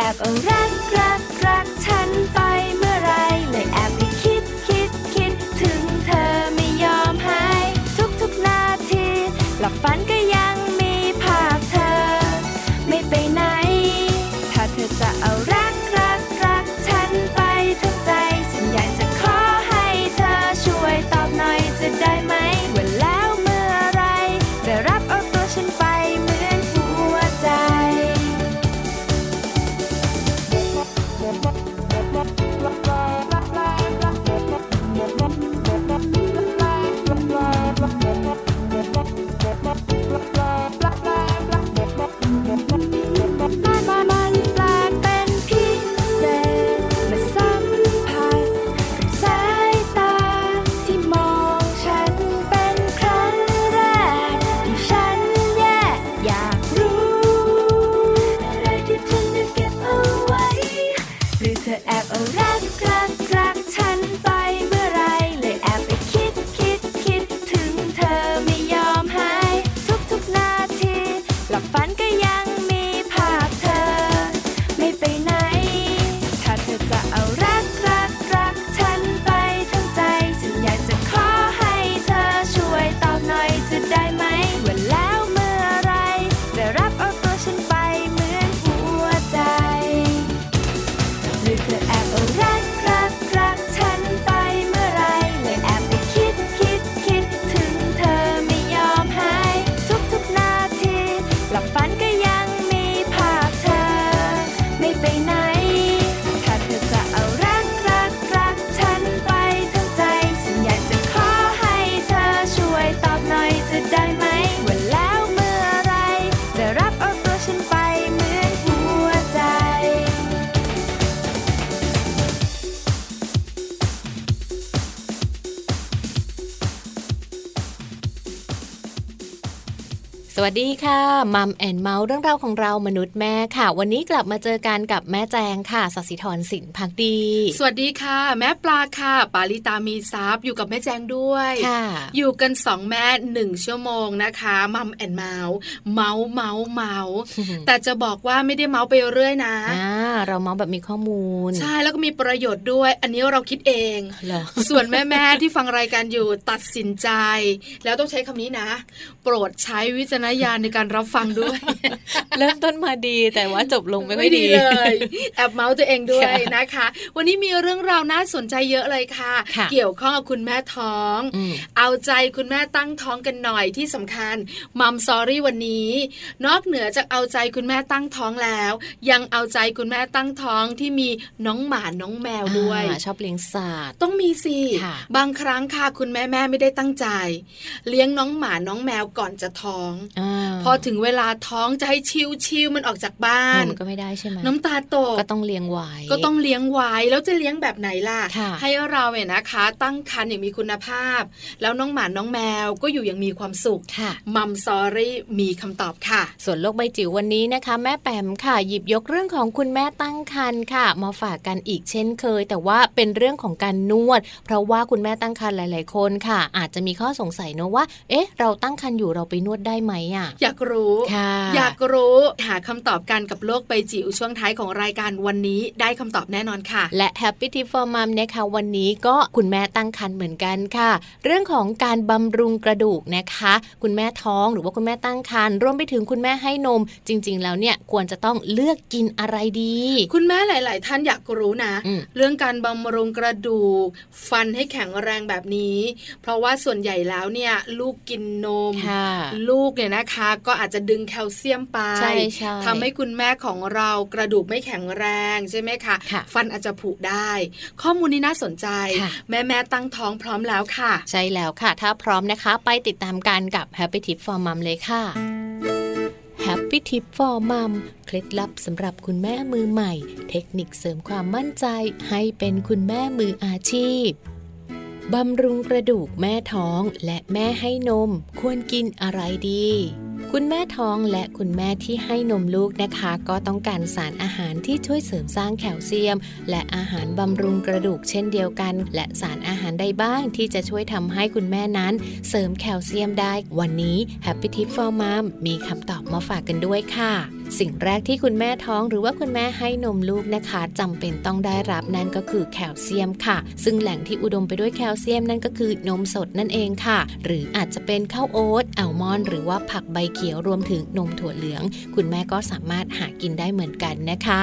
F O Rap. สวัสดีค่ะ MOM & MOUTH เรื่องราวของเรามนุษย์แม่ค่ะ วันนี้กลับมาเจอกันกับแม่แจงค่ะสัสิธรสินพักดี สวัสดีค่ะ แม่ปลาค่ะ ปาลิตามีซับอยู่กับแม่แจงด้วยค่ะ อยู่กันสองแม่หนึ่งชั่วโมงนะคะ MOM & MOUTH เมาท์เมาท์เมาท์แต่จะบอกว่าไม่ได้เมาท์ไปเรื่อยนะอ่าเราเมาท์แบบมีข้อมูล ใช่แล้วก็มีประโยชน์ด้วย อันนี้เราคิดเองส่วนแม่แม่ที่ฟังรายการอยู่ตัดสินใจ แล้วต้องใช้คำนี้นะ โปรดใช้วิจารณญาณในการรับฟังด้วย เริ่มต้นมาดีแต่ว่าจบลงไม่ค่อยดีเลยแอบเมาส์ตัวเองด้วยค่ะนะคะ วันนี้มีเรื่องราวน่าสนใจเยอะเลยค่ะค่ะเกี่ยวข้องกับคุณแม่ท้องอืมเอาใจคุณแม่ตั้งท้องกันหน่อยที่สำคัญมัมซอรี่วันนี้ นอกเหนือจากเอาใจคุณแม่ตั้งท้องแล้ว ยังเอาใจคุณแม่ตั้งท้องที่มีน้องหมาน้องแมวด้วยอ่าชอบเลี้ยงสัตว์ต้องมีสิค่ะบางครั้งค่ะคุณแม่แม่ไม่ได้ตั้งใจ เลี้ยงน้องหมาน้องแมวก่อนจะท้องาพอถึงเวลาท้องจะให้ชิวชิวๆมันออกจากบ้านมันก็ไม่ได้ใช่ไหมน้ำตาตกก็ต้องเลี้ยงไว้ก็ต้องเลี้ยงไว้แล้วจะเลี้ยงแบบไหนล่ะค่ะ ให้เราเนี่ยนะคะ ตั้งครรภ์อย่างมีคุณภาพ แล้วน้องหมาน้องแมวก็อยู่อย่างมีความสุขค่ะมัมซอรี่มีคำตอบค่ะ ส่วนโลกใบจิ๋ววันนี้นะคะ แม่แปมค่ะ หยิบยกเรื่องของคุณแม่ตั้งครรภ์ค่ะ มาฝากกันอีกเช่นเคย แต่ว่าเป็นเรื่องของการนวด เพราะว่าคุณแม่ตั้งครรภ์หลาย ๆ คนค่ะ อาจจะมีข้อสงสัยเนอะว่า เอ๊ะ เราตั้งครรภ์อยู่เราไปนวดได้ไหมอะอยากรู้ค่ะอยากรู้หาคำตอบกันกับโลกใบจิ๋วช่วงท้ายของรายการวันนี้ได้คำตอบแน่นอนค่ะ และ Happy Tip for Mom นะคะวันนี้ก็คุณแม่ตั้งครรภ์เหมือนกันค่ะ เรื่องของการบำรุงกระดูกนะคะ คุณแม่ท้องหรือว่าคุณแม่ตั้งครรภ์รวมไปถึงคุณแม่ให้นม จริง ๆ แล้วเนี่ยควรจะต้องเลือกกินอะไรดี คุณแม่หลาย ๆ ท่านอยากรู้นะอืมเรื่องการบำรุงกระดูก ฟันให้แข็งแรงแบบนี้ เพราะว่าส่วนใหญ่แล้วเนี่ยลูกกินนมค่ะลูกเนี่ยนะคะ ก็อาจจะดึงแคลเซียมไปใช่ใช่ทำให้คุณแม่ของเรากระดูกไม่แข็งแรงใช่ไหมคะค่ะฟันอาจจะผุได้ ข้อมูลนี้น่าสนใจค่ะแม่แม่ๆตั้งท้องพร้อมแล้วค่ะ ใช่แล้วค่ะ ถ้าพร้อมนะคะ ไปติดตามกันกับ Happy Tip for Mom เลยค่ะ Happy Tip for Mom เคล็ดลับสำหรับคุณแม่มือใหม่ เทคนิคเสริมความมั่นใจ ให้เป็นคุณแม่มืออาชีพบำรุงกระดูกแม่ท้องและแม่ให้นม ควรกินอะไรดีคุณแม่ท้องและคุณแม่ที่ให้นมลูกนะคะ ก็ต้องการสารอาหารที่ช่วยเสริมสร้างแคลเซียม และอาหารบำรุงกระดูกเช่นเดียวกัน และสารอาหารใดบ้างที่จะช่วยทำให้คุณแม่นั้น เสริมแคลเซียมได้ วันนี้ Happy Tip for Mom มีคำตอบมาฝากกันด้วยค่ะสิ่งแรกที่คุณแม่ท้องหรือว่าคุณแม่ให้นมลูกนะคะจำเป็นต้องได้รับนั่นก็คือแคลเซียมค่ะ ซึ่งแหล่งที่อุดมไปด้วยแคลเซียมนั่นก็คือนมสดนั่นเองค่ะ หรืออาจจะเป็นข้าวโอ๊ตอัลมอนด์หรือว่าผักใบเขียวรวมถึงนมถั่วเหลือง คุณแม่ก็สามารถหากินได้เหมือนกันนะคะ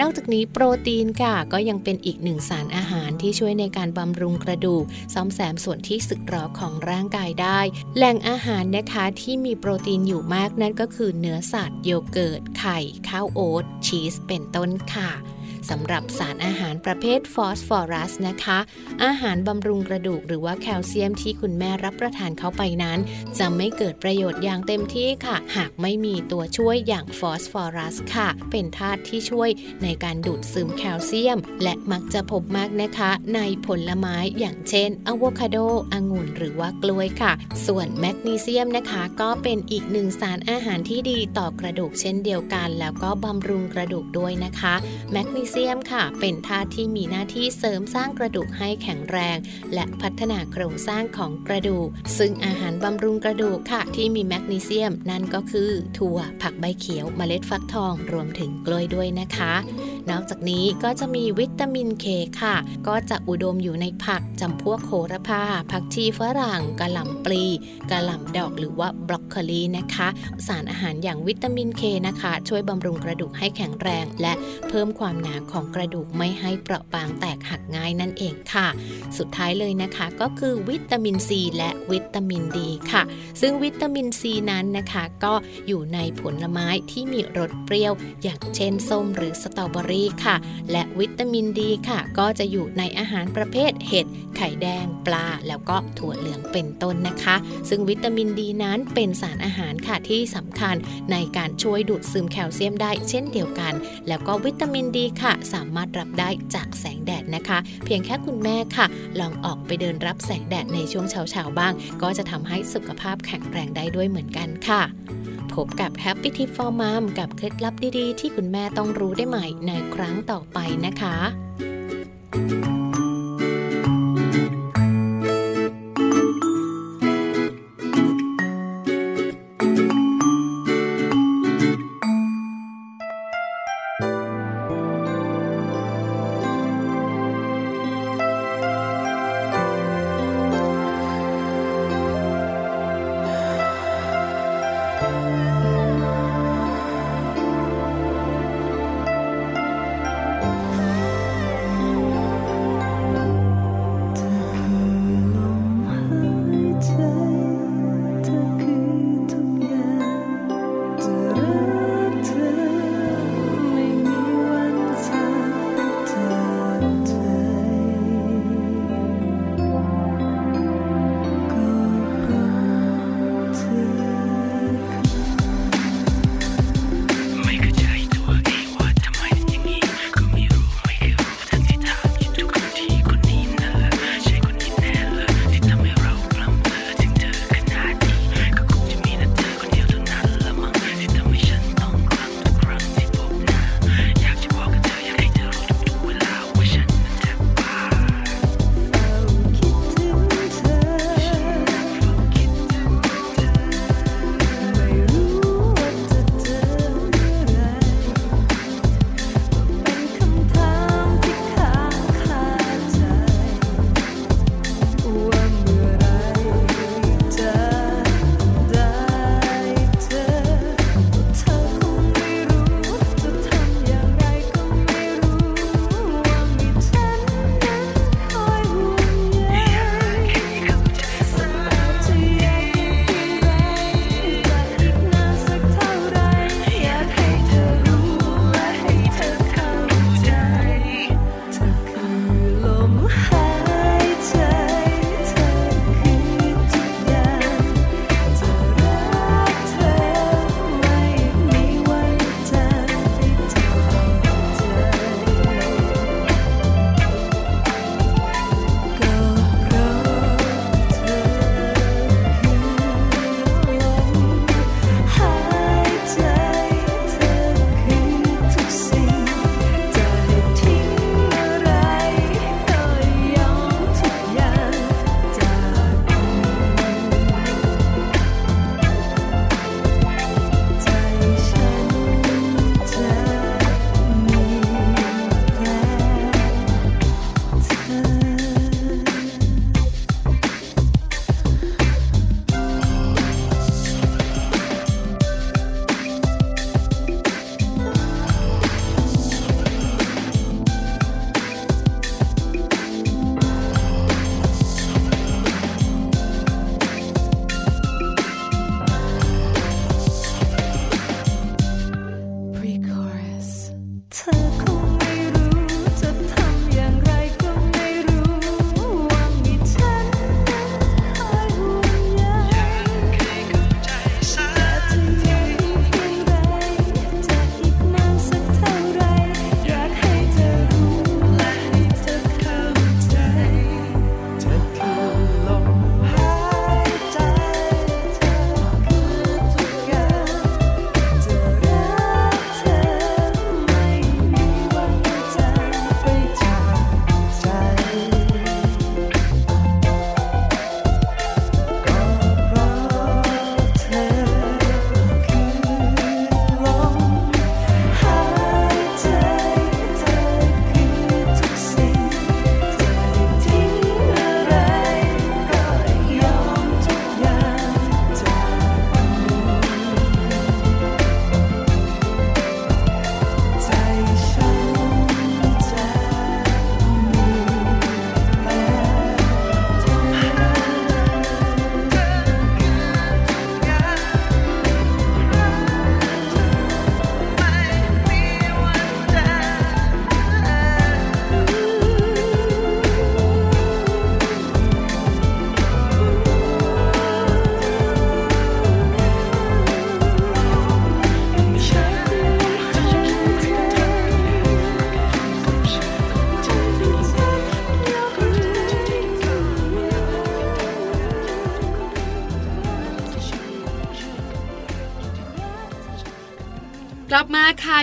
นอกจากนี้โปรตีนค่ะก็ยังเป็นอีกหนึ่งสารอาหารที่ช่วยในการบำรุงกระดูกซ่อมแซมส่วนที่สึกหรอของร่างกายได้ แหล่งอาหารนะคะที่มีโปรตีนอยู่มากนั่นก็คือเนื้อสัตว์โยเกิร์ตไข่ ข้าวโอ๊ตชีสเป็นต้นค่ะ สำหรับสารอาหารประเภทฟอสฟอรัสนะคะ อาหารบำรุงกระดูกหรือว่าแคลเซียมที่คุณแม่รับประทานเข้าไปนั้น จะไม่เกิดประโยชน์อย่างเต็มที่ค่ะ หากไม่มีตัวช่วยอย่างฟอสฟอรัสค่ะ เป็นธาตุที่ช่วยในการดูดซึมแคลเซียม และมักจะพบมากนะคะ ในผลไม้อย่างเช่นอะโวคาโดองุ่นหรือว่ากล้วยค่ะ ส่วนแมกนีเซียมนะคะ ก็เป็นอีกหนึ่งสารอาหารที่ดีต่อกระดูกเช่นเดียวกัน แล้วก็บำรุงกระดูกด้วยนะคะแมกนีเซียมค่ะ เป็นธาตุที่มีหน้าที่เสริมสร้างกระดูกให้แข็งแรง และพัฒนาโครงสร้างของกระดูก ซึ่งอาหารบำรุงกระดูกค่ะ ที่มีแมกนีเซียม นั่นก็คือถั่ว ผักใบเขียวเมล็ดฟักทองรวมถึงกล้วยด้วยนะคะ นอกจากนี้ก็จะมีวิตามินเคค่ะ ก็จะอุดมอยู่ในผักจำพวกโหระพาผักชีฝรั่งกะหล่ำปลีกะหล่ำดอกหรือว่าบรอกโคลีนะคะ สารอาหารอย่างวิตามินเคนะคะ ช่วยบำรุงกระดูกให้แข็งแรง และเพิ่มความหนาของกระดูกไม่ให้เปราะบางแตกหักง่ายนั่นเองค่ะ สุดท้ายเลยนะคะก็คือวิตามินซีและวิตามินดีค่ะ ซึ่งวิตามินซีนั้นนะคะก็อยู่ในผลไม้ที่มีรสเปรี้ยว อย่างเช่นส้มหรือสตรอเบอรี่ค่ะ และวิตามินดีค่ะ ก็จะอยู่ในอาหารประเภทเห็ด ไข่แดง ปลา แล้วก็ถั่วเหลืองเป็นต้นนะคะ ซึ่งวิตามินดีนั้นเป็นสารอาหารค่ะที่สำคัญในการช่วยดูดซึมแคลเซียมได้เช่นเดียวกัน แล้วก็วิตามินดีค่ะสามารถรับได้จากแสงแดดนะคะ เพียงแค่คุณแม่ค่ะ ลองออกไปเดินรับแสงแดดในช่วงเช้าๆบ้าง ก็จะทำให้สุขภาพแข็งแรงได้ด้วยเหมือนกันค่ะพบกับ Happy Tip for Mom กับเคล็ดลับดีๆ ที่คุณแม่ต้องรู้ได้ใหม่ในครั้งต่อไปนะคะ「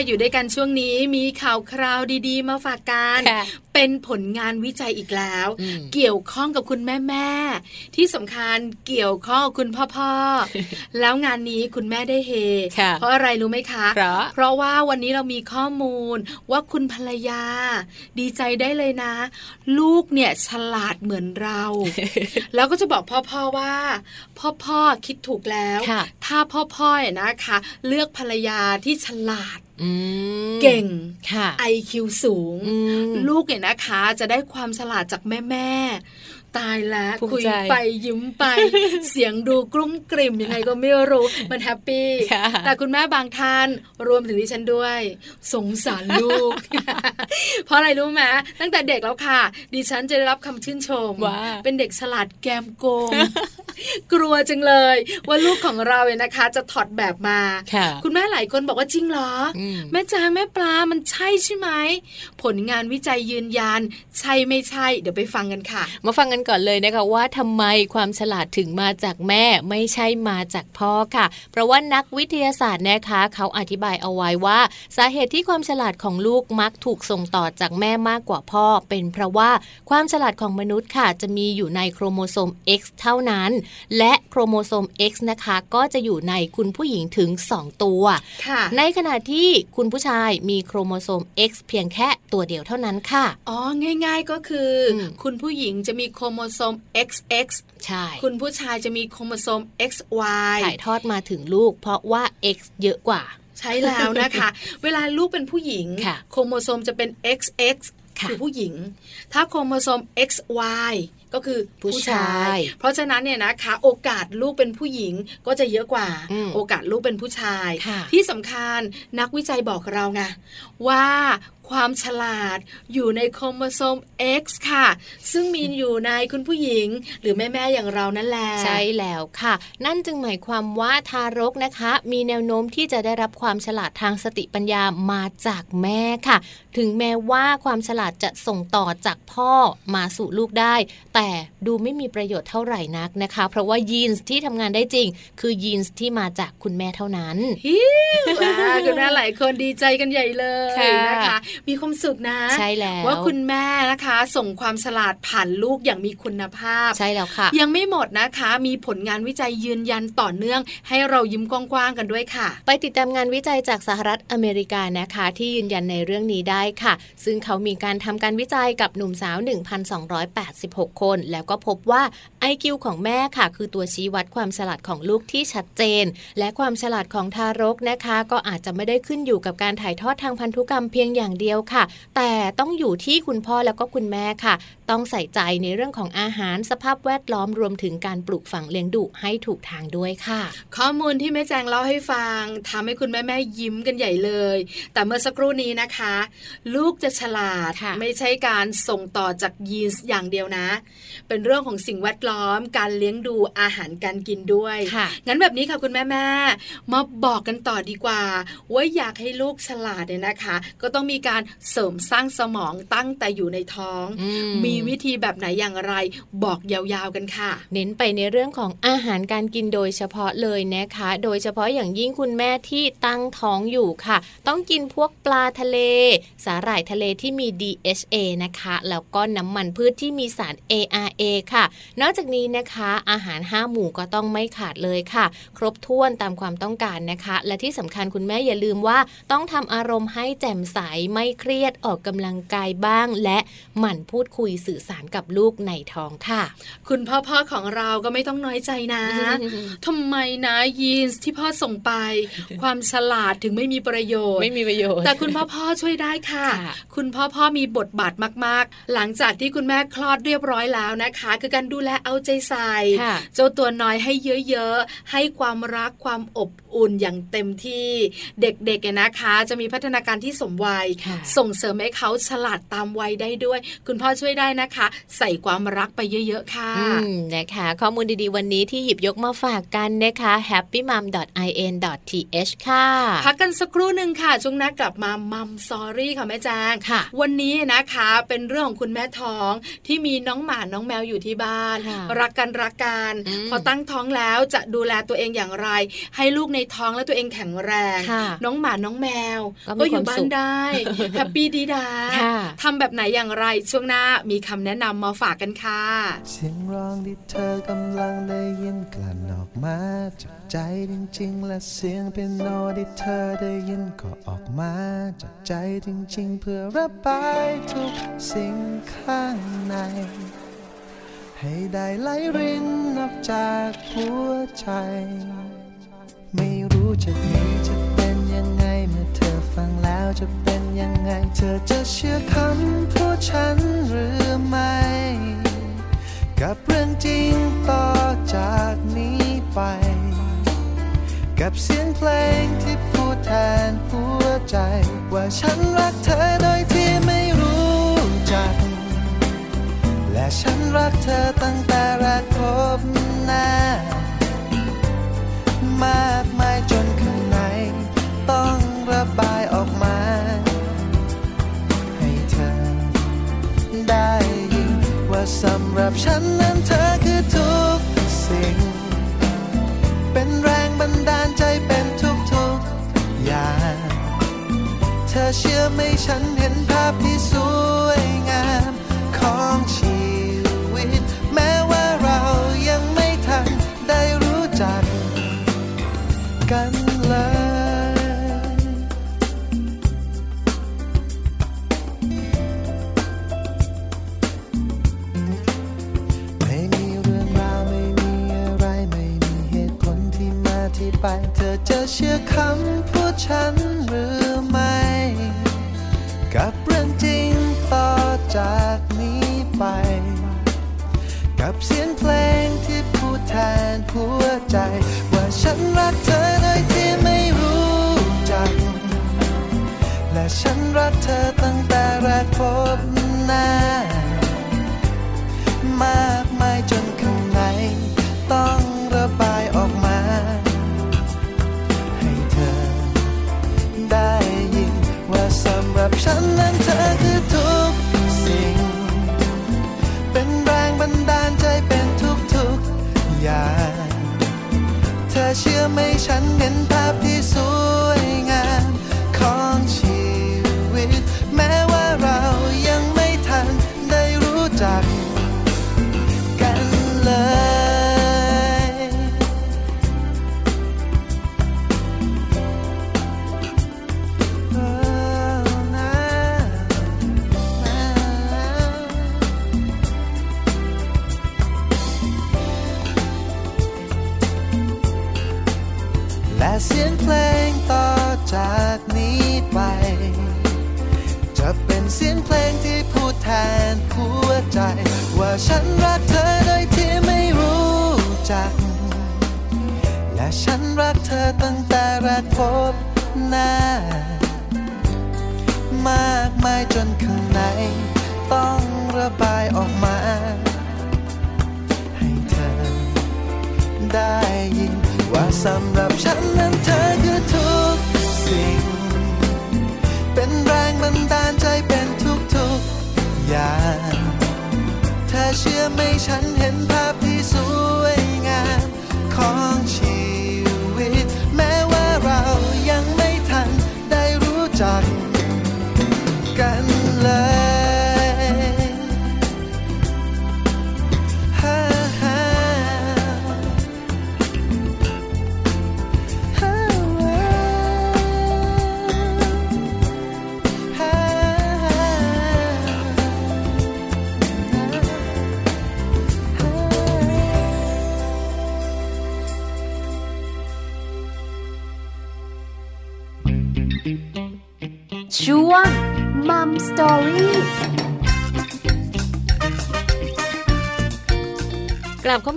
อยู่ด้วยกันช่วงนี้มีข่าวคราวดีๆ มาฝากกันค่ะเป็นผลงานวิจัยอีกแล้วอืมเกี่ยวข้องกับคุณแม่แม่ๆที่สำคัญเกี่ยวข้องกับคุณพ่อพ่อแล้วงานนี้คุณแม่ได้เฮค่ะเพราะอะไรรู้ไหมคะเพราะเพราะว่าวันนี้เรามีข้อมูลว่าคุณภรรยา ดีใจได้เลยนะ ลูกเนี่ยฉลาดเหมือนเรา แล้วก็จะบอกพ่อพ่อว่า พ่อพ่อคิดถูกแล้วค่ะถ้าพ่อพ่อเนี่ยนะคะ เลือกภรรยาที่ฉลาดอืม เก่งค่ะ IQ สูงอืมลูกเนี่ยนะคะ จะได้ความฉลาดจากแม่แม่ๆ ตายแล้วภูมิคุยใจไปยิ้มไป เสียงดูกลุ้มกลิ่มยังไงก็ไม่รู้มันแฮปปี้ค่ะแต่คุณแม่บางท่านรวมถึงดิฉันด้วย สงสารลูก เพราะอะไรรู้ไหมตั้งแต่เด็กแล้วค่ะ ดิฉันจะได้รับคำชื่นชมว่าเป็นเด็กฉลาดแกมโกง กลัวจังเลย ว่าลูกของเราเนี่ยนะคะ จะถอดแบบมาค่ะคุณแม่หลายคนบอกว่าจริงเหรอออืมแม่จ้าแม่ปลามันใช่ใช่ไหมผลงานวิจัยยืนยัน ใช่ไม่ใช่ เดี๋ยวไปฟังกันค่ะ มาฟังกันก่อนเลยนะคะว่าทำไมความฉลาดถึงมาจากแม่ไม่ใช่มาจากพ่อค่ะ เพราะว่านักวิทยาศาสตร์นะคะ เขาอธิบายเอาไว้ว่า สาเหตุที่ความฉลาดของลูกมักถูกส่งต่อจากแม่มากกว่าพ่อ เป็นเพราะว่าความฉลาดของมนุษย์ค่ะ จะมีอยู่ในโครโมโซม X เท่านั้น และโครโมโซม X นะคะ ก็จะอยู่ในคุณผู้หญิงถึง 2 ตัวค่ะในขณะที่คุณผู้ชายมีโครโมโซม X เพียงแค่ตัวเดียวเท่านั้นค่ะ อ๋อ ง่าย ๆก็คืออืมคุณผู้หญิงจะมีโครโมโซม XX ใช่ คุณผู้ชายจะมีโครโมโซม XY ถ่ายทอดมาถึงลูก เพราะว่า X เยอะกว่า ใช่แล้วนะคะ เวลาลูกเป็นผู้หญิงค่ะโครโมโซมจะเป็น XX ค่ะคือผู้หญิง ถ้าโครโมโซม XY ก็คือผู้ผู้ชาชายยเพราะฉะนั้นเนี่ยนะคะ โอกาสลูกเป็นผู้หญิงก็จะเยอะกว่าอืมโอกาสลูกเป็นผู้ชายค่ะที่สำคัญนักวิจัยบอกเราไงว่าความฉลาดอยู่ในโครโมโซม X ค่ะ ซึ่งมีอยู่ในคุณผู้หญิง หรือแม่ๆอย่างเรานั่นแหละใช่แล้วค่ะ นั่นจึงหมายความว่าทารกนะคะ มีแนวโน้มที่จะได้รับความฉลาดทางสติปัญญามาจากแม่ค่ะ ถึงแม้ว่าความฉลาดจะส่งต่อจากพ่อมาสู่ลูกได้ แต่ดูไม่มีประโยชน์เท่าไหร่นักนะคะ เพราะว่ายีนส์ที่ทำงานได้จริง คือยีนส์ที่มาจากคุณแม่เท่านั้นฮิวว้าคุณแม่หลายคนดีใจกันใหญ่เลยค่ะนะคะมีความสุขนะ ใช่แล้วว่าคุณแม่นะคะ ส่งความฉลาดผ่านลูกอย่างมีคุณภาพ ใช่แล้วค่ะ ยังไม่หมดนะคะ มีผลงานวิจัยยืนยันต่อเนื่อง ให้เรายิ้มกว้างๆกันด้วยค่ะ ไปติดตามงานวิจัยจากสหรัฐอเมริกานะคะ ที่ยืนยันในเรื่องนี้ได้ค่ะ ซึ่งเขามีการทำการวิจัยกับหนุ่มสาว 1,286 คน แล้วก็พบว่า IQ ของแม่ค่ะ คือตัวชี้วัดความฉลาดของลูกที่ชัดเจน และความฉลาดของทารกนะคะ ก็อาจจะไม่ได้ขึ้นอยู่กับการถ่ายทอดทางพันธุกรรมเพียงอย่างเดียวค่ะ แต่ต้องอยู่ที่คุณพ่อแล้วก็คุณแม่ค่ะ ต้องใส่ใจในเรื่องของอาหารสภาพแวดล้อมรวมถึงการปลูกฝังเลี้ยงดูให้ถูกทางด้วยค่ะ ข้อมูลที่แม่แจงเล่าให้ฟังทำให้คุณแม่แม่ๆยิ้มกันใหญ่เลย แต่เมื่อสักครู่นี้นะคะ ลูกจะฉลาดค่ะไม่ใช่การส่งต่อจากยีนส์อย่างเดียวนะ เป็นเรื่องของสิ่งแวดล้อม การเลี้ยงดูอาหารการกินด้วยค่ะงั้นแบบนี้ค่ะคุณแม่แม่ๆมาบอกกันต่อดีกว่าว่าอยากให้ลูกฉลาดเนี่ยนะคะ ก็ต้องมีการเสริมสร้างสมองตั้งแต่อยู่ในท้องอืมมีวิธีแบบไหนอย่างไรบอกยาวๆกันค่ะ เน้นไปในเรื่องของอาหารการกินโดยเฉพาะเลยนะคะ โดยเฉพาะอย่างยิ่งคุณแม่ที่ตั้งท้องอยู่ค่ะ ต้องกินพวกปลาทะเล สาหร่ายทะเลที่มี DHA นะคะ แล้วก็น้ำมันพืชที่มีสาร ARA ค่ะ นอกจากนี้นะคะอาหารห้าหมู่ก็ต้องไม่ขาดเลยค่ะ ครบถ้วนตามความต้องการนะคะ และที่สำคัญคุณแม่อย่าลืมว่าต้องทำอารมณ์ให้แจ่มใสไม่เครียดออกกำลังกายบ้าง และหมั่นพูดคุยสื่อสารกับลูกในท้องค่ะ คุณพ่อพ่อของเราก็ไม่ต้องน้อยใจนะทำไมนะยีนส์ที่พ่อส่งไป ความฉลาดถึงไม่มีประโยชน์ ไม่มีประโยชน์ แต่คุณพ่อพ่อช่วยได้ค่ะค่ะคุณพ่อพ่อมีบทบาทมาก ๆ หลังจากที่คุณแม่คลอดเรียบร้อยแล้วนะคะ คือการดูแลเอาใจใส่ค่ะเจ้าตัวน้อยให้เยอะ ๆ ให้ความรักความอบอุ่นอย่างเต็มที่เด็กๆเนี่ยนะคะ จะมีพัฒนาการที่สมวัยค่ะส่งเสริมให้เขาฉลาดตามวัยได้ด้วย คุณพ่อช่วยได้นะคะ ใส่ความรักไปเยอะๆค่ะนะคะ ข้อมูลดีๆ วันนี้ที่หยิบยกมาฝากกันนะคะ happymum.in.th ค่ะ พักกันสักครู่หนึ่งค่ะ ช่วงหน้ากลับมามัมซอรี่ค่ะแม่แจงค่ะ วันนี้นะคะเป็นเรื่องของคุณแม่ท้องที่มีน้องหมาน้องแมวอยู่ที่บ้าน รักกันรักกันพอตั้งท้องแล้วจะดูแลตัวเองอย่างไร ให้ลูกในท้องและตัวเองแข็งแรง น้องหมาน้องแมว ก็อยู่บ้านได้แฮปปี้ดีดาทำแบบไหนอย่างไรช่วงหน้ามีคำแนะนำมาฝากกันค่ะเสียงร้องที่เธอกำลังได้ยินกลั่นออกมาจากใจจริงๆ และเสียงเป็นโนที่เธอได้ยินก็ออกมาจากใจจริงๆ เพื่อระบายทุกสิ่งข้างในให้ได้ไหลรินออกจากหัวใจ ไม่รู้จะมีจะเป็นยังไงเมื่อังแล้วจะเป็นยังไง เธอจะเชื่อคำพูดฉันหรือไม่ กับเรื่องจริงต่อจากนี้ไป กับเสียงเพลงที่พูดแทนหัวใจ ว่าฉันรักเธอโดยที่ไม่รู้จัก และฉันรักเธอตั้งแต่แรกับฉันนั้นเธอคือทุกสิ่ง เป็นแรงบันดาลใจเป็นทุกทุกอย่าง เธอเชื่อไหมฉันเห็นภาพที่สวย 那些看破ด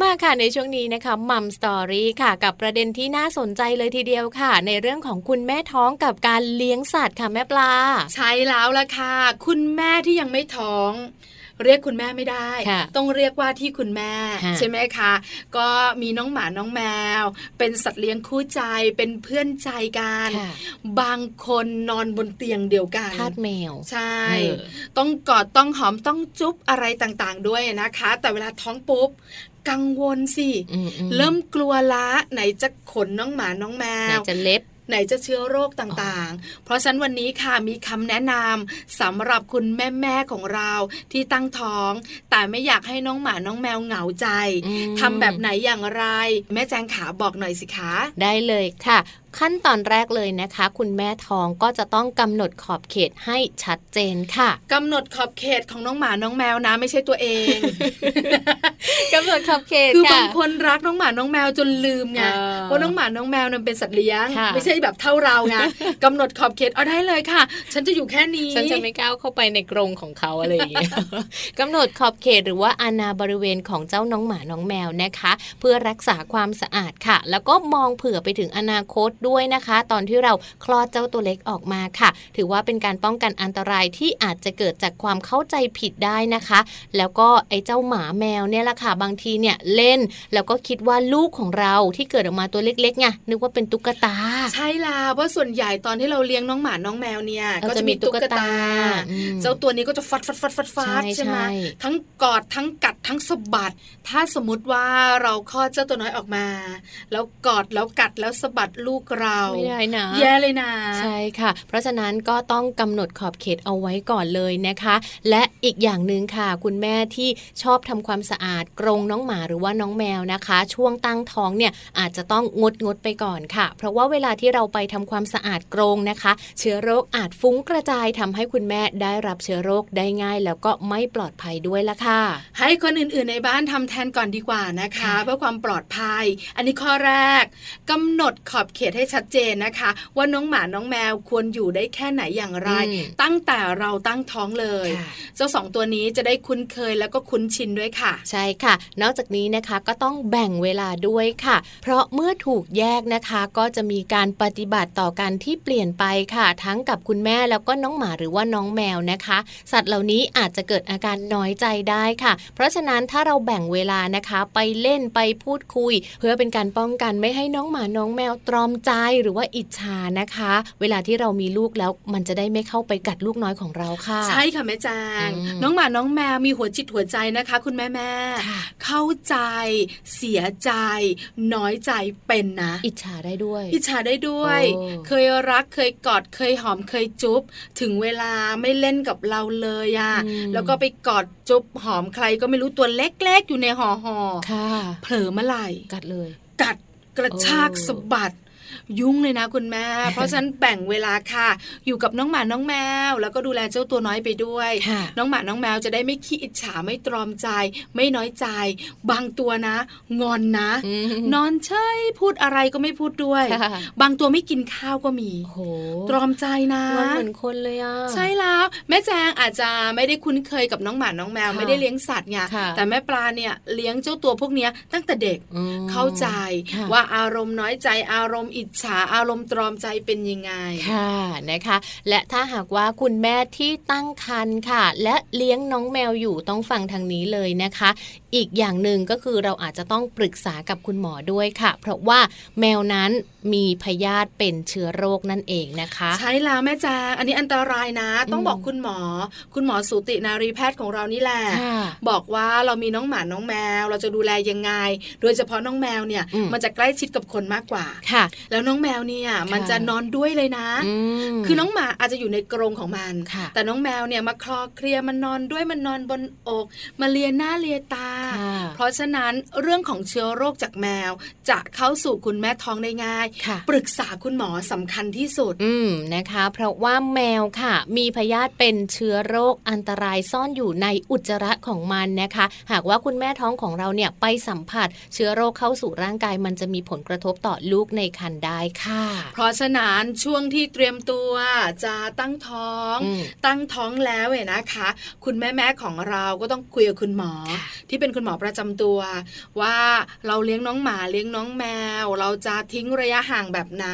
มากค่ะในช่วงนี้นะคะมัมสตอรี่ค่ะ กับประเด็นที่น่าสนใจเลยทีเดียวค่ะ ในเรื่องของคุณแม่ท้องกับการเลี้ยงสัตว์ค่ะแม่ปลา ใช่แล้วละค่ะ คุณแม่ที่ยังไม่ท้องเรียกคุณแม่ไม่ได้ ต้องเรียกว่าที่คุณแม่ ใช่ไหมคะ ก็มีน้องหมาน้องแมว เป็นสัตว์เลี้ยงคู่ใจเป็นเพื่อนใจกัน บางคนนอนบนเตียงเดียวกันทาดแมว ใช่ ต้องกอดต้องหอมต้องจุ๊บอะไรต่างๆ ด้วยนะคะ แต่เวลาท้องปุ๊บ กังวลสิอืมอืเริ่มกลัวละไหนจะขนน้องหมาน้องแมไหนวจะเล็บไหนจะเชื้อโรคต่างๆ เพราะฉะนั้นวันนี้ค่ะมีคำแนะนำสำหรับคุณแม่ๆของเราที่ตั้งท้อง แต่ไม่อยากให้น้องหมาน้องแมวเหงาใจอืมทำแบบไหนอย่างไร แม่แจงขาบอกหน่อยสิคะ ได้เลยค่ะ ขั้นตอนแรกเลยนะคะ คุณแม่ท้องก็จะต้องกำหนดขอบเขตให้ชัดเจนค่ะกำหนดขอบเขตของน้องหมาน้องแมวนะ ไม่ใช่ตัวเองกำหนดขอบเขตคือค่ะบางคนรักน้องหมาน้องแมวจนลืมไงเออว่าน้องหมาน้องแมวนั้นเป็นสัตว์เลี้ยงค่ะไม่ใช่แบบเท่าเราไงกำหนดขอบเขตเอาได้เลยค่ะ ฉันจะอยู่แค่นี้ฉันจะไม่ก้าวเข้าไปในกรงของเขาอะไรอย่างเงี้ยกำหนดขอบเขตหรือว่าอาณาบริเวณของเจ้าน้องหมาน้องแมวนะคะ เพื่อรักษาความสะอาดค่ะ แล้วก็มองเผื่อไปถึงอนาคตด้วยนะคะ ตอนที่เราคลอดเจ้าตัวเล็กออกมาค่ะ ถือว่าเป็นการป้องกันอันตรายที่อาจจะเกิดจากความเข้าใจผิดได้นะคะ แล้วก็ไอ้เจ้าหมาแมวเนี่ยแหละค่ะบางทีเนี่ยเล่น แล้วก็คิดว่าลูกของเราที่เกิดออกมาตัวเล็กๆไงนึกว่าเป็นตุ๊กตา ใช่ล่ะเพราะส่วนใหญ่ตอนที่เราเลี้ยงน้องหมาน้องแมวเนี่ยเราก็จะจะมีมีตุ๊กตุ๊กตาตาอืมเจ้าตัวนี้ก็จะฟัดฟัดฟัดฟัดฟัดใช่ใช่ไหมใช่ทั้งกอดทั้งกัดทั้งสะบัด ถ้าสมมติว่าเราคลอดเจ้าตัวน้อยออกมา แล้วกอดแล้วกัดแล้วสะบัดลูกเราไม่ได้นะ แย่เลยนะใช่ค่ะ เพราะฉะนั้นก็ต้องกำหนดขอบเขตเอาไว้ก่อนเลยนะคะ และอีกอย่างหนึ่งค่ะ คุณแม่ที่ชอบทำความสะอาดกรงน้องหมาหรือว่าน้องแมวนะคะ ช่วงตั้งท้องเนี่ยอาจจะต้องงดงดไปก่อนค่ะ เพราะว่าเวลาที่เราไปทำความสะอาดกรงนะคะ เชื้อโรคอาจฟุ้งกระจายทำให้คุณแม่ได้รับเชื้อโรคได้ง่าย แล้วก็ไม่ปลอดภัยด้วยละค่ะ ให้คนอื่นๆในบ้านทำแทนก่อนดีกว่านะคะค่ะเพื่อความปลอดภัย อันนี้ข้อแรกกำหนดขอบเขตให้ชัดเจนนะคะ ว่าน้องหมาน้องแมวควรอยู่ได้แค่ไหนอย่างไรอืมตั้งแต่เราตั้งท้องเลยค่ะเจ้าสองตัวนี้จะได้คุ้นเคยแล้วก็คุ้นชินด้วยค่ะ ใช่ค่ะ นอกจากนี้นะคะก็ต้องแบ่งเวลาด้วยค่ะ เพราะเมื่อถูกแยกนะคะก็จะมีการปฏิบัติต่อกันที่เปลี่ยนไปค่ะ ทั้งกับคุณแม่แล้วก็น้องหมาหรือว่าน้องแมวนะคะ สัตว์เหล่านี้อาจจะเกิดอาการน้อยใจได้ค่ะ เพราะฉะนั้นถ้าเราแบ่งเวลานะคะ ไปเล่นไปพูดคุย เพื่อเป็นการป้องกันไม่ให้น้องหมาน้องแมวตรอมใจหรือว่าอิจฉานะคะ เวลาที่เรามีลูกแล้วมันจะได้ไม่เข้าไปกัดลูกน้อยของเราค่ะ ใช่ค่ะแม่จางอืมน้องหมาน้องแมวมีหัวจิตหัวใจนะคะ คุณแม่แม่ๆค่ะเข้าใจ เสียใจ น้อยใจเป็นนะ อิจฉาได้ด้วย อิจฉาได้ด้วยโอ้เคยรักเคยกอดเคยหอมเคยจุ๊บถึงเวลาไม่เล่นกับเราเลยอะอืมแล้วก็ไปกอดจุ๊บหอมใครก็ไม่รู้ตัวเล็กๆอยู่ในห่อห่อๆค่ะเผลอเมื่อไหร่กัดเลย กัดกระชากโอ้สะบัด ยุ่งเลยนะคุณแม่ เพราะฉะนั้นแบ่งเวลาค่ะ อยู่กับน้องหมาน้องแมว แล้วก็ดูแลเจ้าตัวน้อยไปด้วยค่ะน้องหมาน้องแมวจะได้ไม่ขี้อิจฉาไม่ตรอมใจ ไม่น้อยใจ บางตัวนะ งอนนะอืมนอนเฉยพูดอะไรก็ไม่พูดด้วยค่ะบางตัวไม่กินข้าวก็มีโอ้โหตรอมใจนะมันเหมือนคนเลยอะใช่แล้วแม่แจงอาจจะไม่ได้คุ้นเคยกับน้องหมาน้องแมวค่ะไม่ได้เลี้ยงสัตว์ไงค่ะแต่แม่ปลาเนี่ยเลี้ยงเจ้าตัวพวกเนี้ยตั้งแต่เด็กอืมเข้าใจค่ะว่าอารมณ์น้อยใจอารมณ์อิจฉาอารมณ์ตรอมใจเป็นยังไง ค่ะนะคะ และถ้าหากว่าคุณแม่ที่ตั้งครรภ์ค่ะ และเลี้ยงน้องแมวอยู่ต้องฟังทางนี้เลยนะคะ อีกอย่างหนึ่งก็คือเราอาจจะต้องปรึกษากับคุณหมอด้วยค่ะ เพราะว่าแมวนั้นมีพยาธิเป็นเชื้อโรคนั่นเองนะคะ ใช่แล้วแม่แจงอันนี้อันตรายนะ ต้องอืมบอกคุณหมอ คุณหมอสูตินารีแพทย์ของเรานี่แหละค่ะบอกว่าเรามีน้องหมาน้องแมว เราจะดูแลยังไง โดยเฉพาะน้องแมวเนี่ยอืมมันจะใกล้ชิดกับคนมากกว่าค่ะแล้วน้องแมวเนี่ยมันจะนอนด้วยเลยนะอืมคือน้องหมาอาจจะอยู่ในกรงของมันค่ะแต่น้องแมวเนี่ยมาคลอเคลียร์มันนอนด้วยมันนอนบนอก มาเลียหน้าเลียตาค่ะเพราะฉะนั้นเรื่องของเชื้อโรคจากแมว จะเข้าสู่คุณแม่ท้องได้ง่ายค่ะปรึกษาคุณหมอสำคัญที่สุดอืมนะคะ เพราะว่าแมวค่ะ มีพยาธิเป็นเชื้อโรคอันตรายซ่อนอยู่ในอุจจาระของมันนะคะ หากว่าคุณแม่ท้องของเราเนี่ยไปสัมผัส เชื้อโรคเข้าสู่ร่างกายมันจะมีผลกระทบต่อลูกในครรภ์ได้ค่ะ เพราะฉะนั้นช่วงที่เตรียมตัวจะตั้งท้องอืมตั้งท้องแล้วเนี่ยนะคะ คุณแม่แม่ๆของเราก็ต้องคุยกับคุณหมอค่ะที่เป็นคุณหมอประจำตัว ว่าเราเลี้ยงน้องหมาเลี้ยงน้องแมว เราจะทิ้งระยะห่างแบบไหน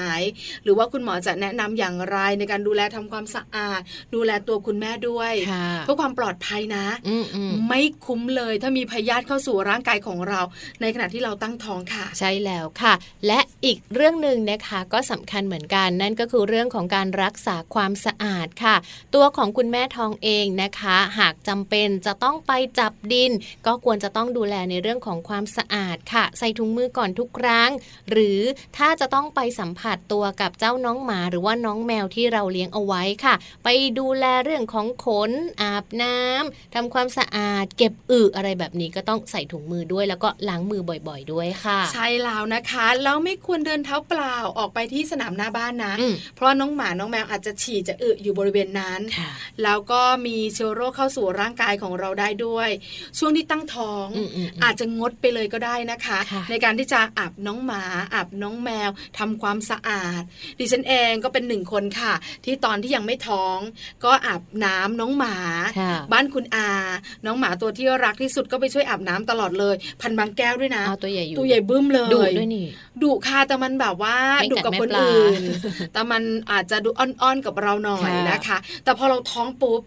หรือว่าคุณหมอจะแนะนำอย่างไรในการดูแลทำความสะอาด ดูแลตัวคุณแม่ด้วยค่ะเพื่อความปลอดภัยนะอืมอืมไม่คุ้มเลยถ้ามีพยาธิเข้าสู่ร่างกายของเรา ในขณะที่เราตั้งท้องค่ะ ใช่แล้วค่ะ และอีกเรื่องหนึ่งนะคะ ก็สำคัญเหมือนกัน นั่นก็คือเรื่องของการรักษาความสะอาดค่ะ ตัวของคุณแม่ทองเองนะคะ หากจำเป็นจะต้องไปจับดิน ก็ควรจะต้องดูแลในเรื่องของความสะอาดค่ะ ใส่ถุงมือก่อนทุกครั้ง หรือถ้าจะต้องไปสัมผัสตัวกับเจ้าน้องหมาหรือว่าน้องแมวที่เราเลี้ยงเอาไว้ค่ะ ไปดูแลเรื่องของขนอาบน้ำทำความสะอาด เก็บอึอะไรแบบนี้ก็ต้องใส่ถุงมือด้วย แล้วก็ล้างมือบ่อย ๆ ด้วยค่ะ ใช่แล้วนะคะแล้วไม่ควรเดินเท้าเปล่าออกไปที่สนามหน้าบ้านนะอืมเพราะว่าน้องหมาน้องแมวอาจจะฉี่จะอึอยู่บริเวณนั้นค่ะแล้วก็มีเชื้อโรคเข้าสู่ร่างกายของเราได้ด้วย ช่วงที่ตั้งท้องอืมอืมอืมอาจจะงดไปเลยก็ได้นะคะค่ะในการที่จะอาบน้องหมาอาบน้องแมวทำความสะอาด ดิฉันเองก็เป็นหนึ่งคนค่ะ ที่ตอนที่ยังไม่ท้อง ก็อาบน้ำน้องหมาค่ะบ้านคุณอา น้องหมาตัวที่รักที่สุดก็ไปช่วยอาบน้ำตลอดเลย พันบางแก้วด้วยนะเอาตัวใหญ่อยู่ตัวใหญ่บึ้มเลยดุด้วยนี่ดุค่ะแต่มันแบบว่าไม่ดุกัดกับไม่คนปลาอื่น แต่มันอาจจะดูอ่อนๆกับเราหน่อยค่ะนะคะ แต่พอเราท้องปุ๊บ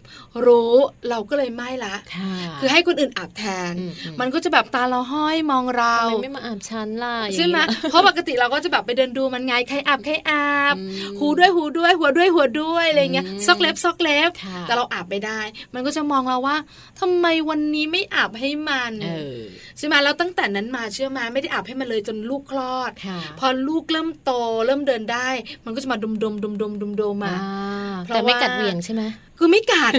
รู้เราก็เลยไม่ละค่ะคือให้คนอื่นอาบแทนอืมอืมมันก็จะแบบตาเราห้อยมองเราทำไมไม่มาอาบชั้นล่ะอย่างใช่ไหมนี้เพราะปกติเราก็จะแบบไปเดินดูมันไงใครอาบใครอาบอืมหูด้วยหูด้วย หัวด้วยหัวด้วยอะไรเงี้ยอืมซอกเล็บซอกเล็บค่ะแต่เราอาบไม่ได้ มันก็จะมองเราว่าทำไมวันนี้ไม่อาบให้มันเออใช่ไหมแล้วตั้งแต่นั้นมาเชื่อมาไม่ได้อาบให้มันเลยจนลูกคลอดค่ะพอลูกเริ่มโตเริ่มเดินได้ มันก็จะมาดมดมดมดมดมดมมาอ่าเพราะแต่ไม่ว่ากัดเหวี่ยงใช่ไหม คือไม่กัด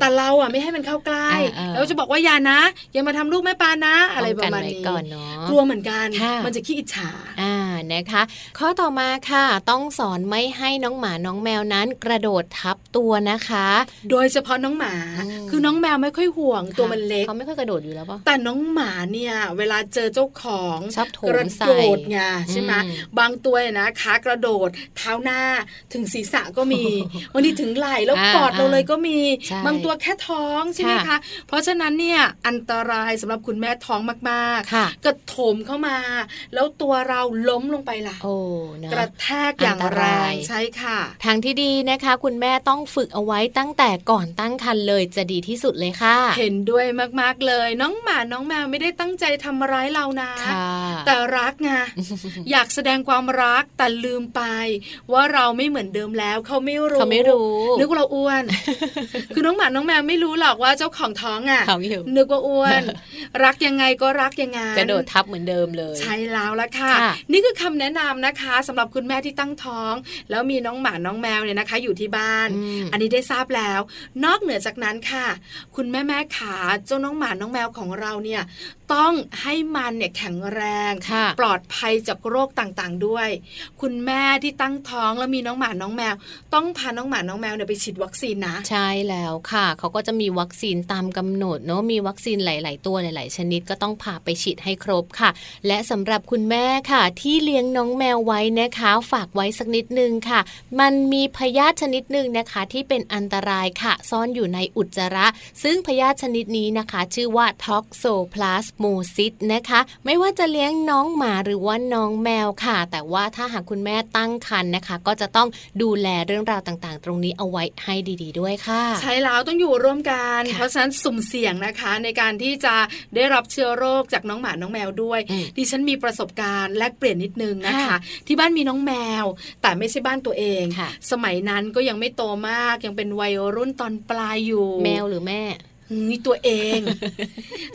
แต่เราอะไม่ให้มันเข้าใกล้อ่าๆแล้วจะบอกว่าอย่านะ อย่ามาทำลูกแม่ปลานะ อะไรปป้องระกัมาณไว้นี้ก่อนเนาะกลัวเหมือนกันค่ะมันจะขี้อิจฉาอ่านะคะ ข้อต่อมาค่ะ ต้องสอนไม่ให้น้องหมาน้องแมวนั้น กระโดดทับตัวนะคะ โดยเฉพาะน้องหมาอืมคือน้องแมวไม่ค่อยห่วงตัวมันเล็กเขาไม่ค่อยกระโดดอยู่แล้วป่ะแต่น้องหมาเนี่ยเวลาเจอเจ้าของชอบโถมกระใส่โดดไงใช่ไหมอืมบางตัวเนี่ยนะคะกระโดดเท้าหน้าถึงศีรษะก็มีบางทีถึงไหล่แล้วอ่ากอดเราเลยก็มีใช่บางตัวแค่ท้องใช่ไหมค่ะคะ เพราะฉะนั้นเนี่ยอันตรายสำหรับคุณแม่ท้องมากค่ะๆกระโถมเข้ามา แล้วตัวเราล้มลงไปล่ะโอ้นะกระแทกอย่างอันตแรรายงใช่ค่ะ ทางที่ดีนะคะ คุณแม่ต้องฝึกเอาไว้ตั้งแต่ก่อนตั้งครรภ์เลยจะดีที่สุดเลยค่ะ เห็นด้วยมากๆเลย น้องหมาน้องแมวไม่ได้ตั้งใจทำร้ายเรานะค่ะแต่รักไงอยากแสดงความรักแต่ลืมไป ว่าเราไม่เหมือนเดิมแล้วเขาไม่รู้เขาไม่รู้นึกว่าเราอ้วนคือน้องหมาน้องแมวไม่รู้หรอกว่าเจ้าของท้องอะเขาอยู่นึกว่าอ้วน รักยังไงก็รักยังไงกระโดดทับเหมือนเดิมเลย ใช่แล้วละค่ะค่ะนี่คือคำแนะนำนะคะสำหรับคุณแม่ที่ตั้งท้อง แล้วมีน้องหมาน้องแมวเนี่ยนะคะ อยู่ที่บ้านอืมอันนี้ได้ทราบแล้ว นอกเหนือจากนั้นค่ะ คุณแม่แม่ขาเจ้าน้องหมาน้องแมวของเราเนี่ย ต้องให้มันเนี่ยแข็งแรงค่ะปลอดภัยจากโรคต่างๆด้วย คุณแม่ที่ตั้งท้องแล้วมีน้องหมาน้องแมว ต้องพาน้องหมาน้องแมวเนี่ยไปฉีดวัคซีนนะ ใช่แล้วค่ะ เขาก็จะมีวัคซีนตามกำหนดเนาะมีวัคซีนหลาย ๆ ตัวหลาย ๆ ชนิดก็ต้องพาไปฉีดให้ครบค่ะ และสำหรับคุณแม่ค่ะ ที่เลี้ยงน้องแมวไว้นะคะ ฝากไว้สักนิดนึงค่ะ มันมีพยาธิชนิดหนึ่งนะคะที่เป็นอันตรายค่ะ ซ่อนอยู่ในอุจจาระ ซึ่งพยาธิชนิดนี้นะคะ ชื่อว่า toxoplasmosis นะคะ ไม่ว่าจะเลี้ยงน้องหมาหรือว่าน้องแมวค่ะ แต่ว่าถ้าหากคุณแม่ตั้งครรภ์นะคะ ก็จะต้องดูแลเรื่องราวต่างๆ ตรงนี้เอาไว้ให้ดีๆด้วยค่ะ ใช่แล้วต้องอยู่ร่วมกันค่ะเพราะฉะนั้นสุ่มเสี่ยงนะคะ ในการที่จะได้รับเชื้อโรคจากน้องหมาน้องแมวด้วยอืมดิฉันมีประสบการณ์แลกเปลี่ยนนิดนึงนะคะค่ะที่บ้านมีน้องแมว แต่ไม่ใช่บ้านตัวเองค่ะสมัยนั้นก็ยังไม่โตมากยังเป็นวัยรุ่นตอนปลายอยู่ แมวหรือแม่ นี่ตัวเอง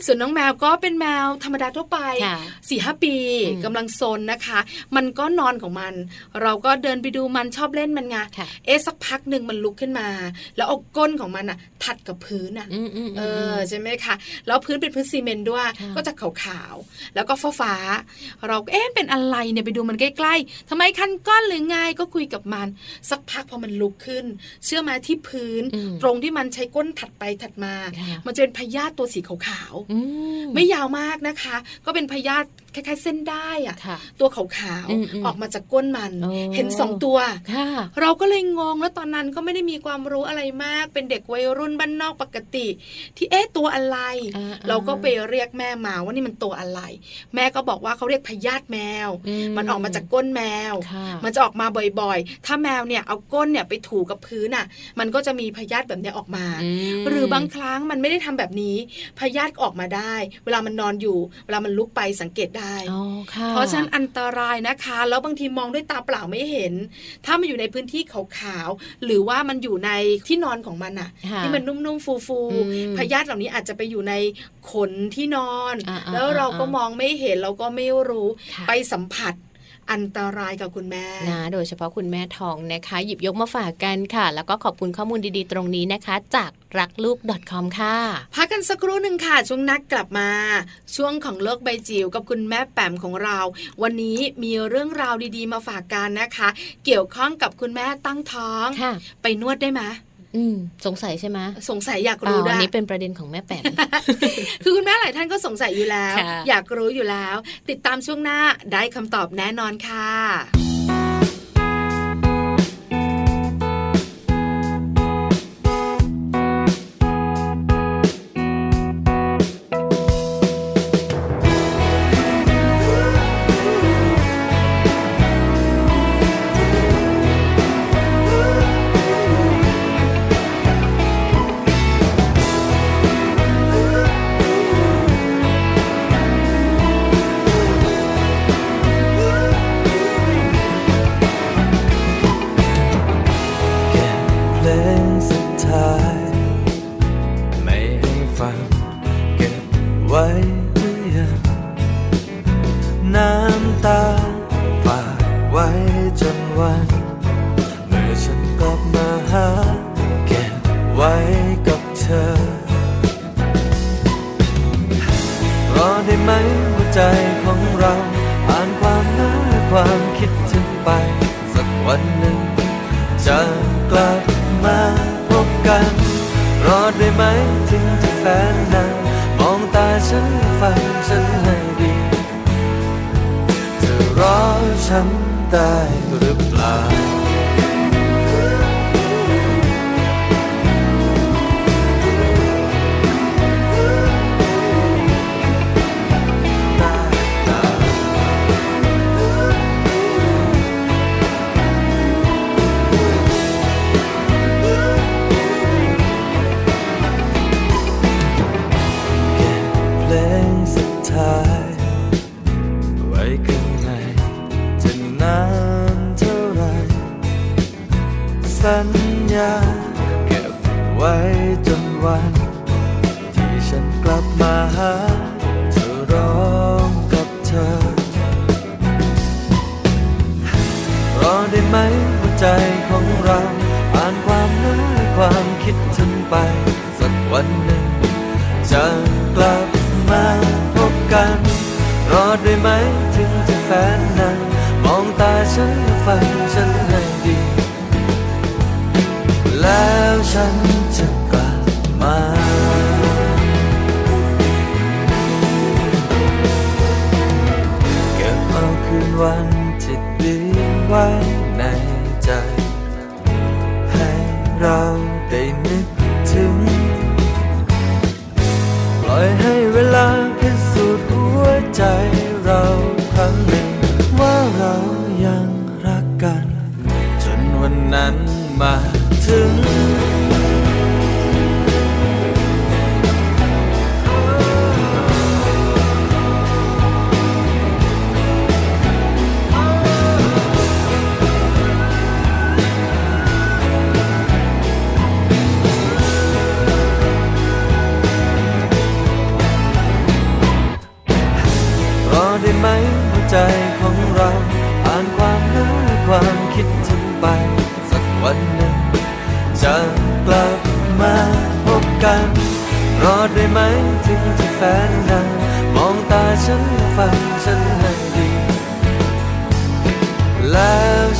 ส่วนน้องแมวก็เป็นแมวธรรมดาทั่วไปค่ะสี่ห้าปีอืมกำลังซนนะคะ มันก็นอนของมัน เราก็เดินไปดูมันชอบเล่นมันไงค่ะเอ๊ะสักพักหนึ่งมันลุกขึ้นมา แล้วเอาก้นของมันอะทัดกับพื้นอะอืมอืมเออใช่ไหมคะแล้วพื้นเป็นพื้นซีเมนต์ด้วยค่ะก็จะขาวๆแล้วก็ฟ้าฟ้าๆเราก็เอ๊ะเป็นอะไรเนี่ยไปดูมันใกล้ๆทำไมคันก้อนหรือไงก็คุยกับมัน สักพักพอมันลุกขึ้น เชื่อไหมาที่พื้นอืมตรงที่มันใช้ก้นถัดไปถัดมาค่ะมันจะเป็นพยาธิตัวสีขาวๆอืมไม่ยาวมากนะคะ ก็เป็นพยาธิ คล้ายๆ เส้นได้อะค่ะตัวขาวอืมอืมๆออกมาจากก้นมันโอ้เห็นสองตัวค่ะเราก็เลยงงแล้วตอนนั้นก็ไม่ได้มีความรู้อะไรมาก เป็นเด็กวัยรุ่นบ้านนอกปกติ ที่เอ๊ะตัวอะไรอ่าเราก็ไปเรียกแม่มาว่านี่มันตัวอะไร แม่ก็บอกว่าเขาเรียกพยาธิแมวอืมมันออกมาจากก้นแมวค่ะมันจะออกมาบ่อยๆ ถ้าแมวเนี่ยเอาก้นเนี่ยไปถูกับพื้นอะ มันก็จะมีพยาธิแบบเนี้ยออกมาอืมหรือบางครั้งมันไม่ได้ทำแบบนี้พยาธิก็ออกมาได้ เวลามันนอนอยู่ เวลามันลุกไปสังเกตได้อ๋อค่ะเพราะฉะนั้นอันตรายนะคะ แล้วบางทีมองด้วยตาเปล่าไม่เห็น ถ้ามันอยู่ในพื้นที่ขาวๆหรือว่ามันอยู่ในที่นอนของมันอะค่ะที่มันนุ่มๆฟูอืมๆพยาธิเหล่านี้อาจจะไปอยู่ในขนที่นอนอ่าๆแล้วเราก็อ่ามองไม่เห็นเราก็ไม่รู้ค่ะไปสัมผัส อันตรายกับคุณแม่นะโดยเฉพาะคุณแม่ทองนะคะ หยิบยกมาฝากกันค่ะ แล้วก็ขอบคุณข้อมูลดีๆ ตรงนี้นะคะ จากรักลูก .com ค่ะพักกันสักครู่หนึ่งค่ะ ช่วงนักกลับมา ช่วงของโลกใบจิ๋วกับคุณแม่แปมของเรา วันนี้มีเรื่องราวดีๆ มาฝากกันนะคะ เกี่ยวข้องกับคุณแม่ตั้งท้องค่ะไปนวดได้ไหม อืมสงสัยใช่ไหมสงสัยอยากเปล่ารู้อัด้นวยนี้เป็นประเด็นของแม่แปมคือคุณแม่หลายท่านก็สงสัยอยู่แล้วค่ะอยากรู้อยู่แล้ว ติดตามช่วงหน้าได้คำตอบแน่นอนค่ะ สัญญา เก็บไว้จนวัน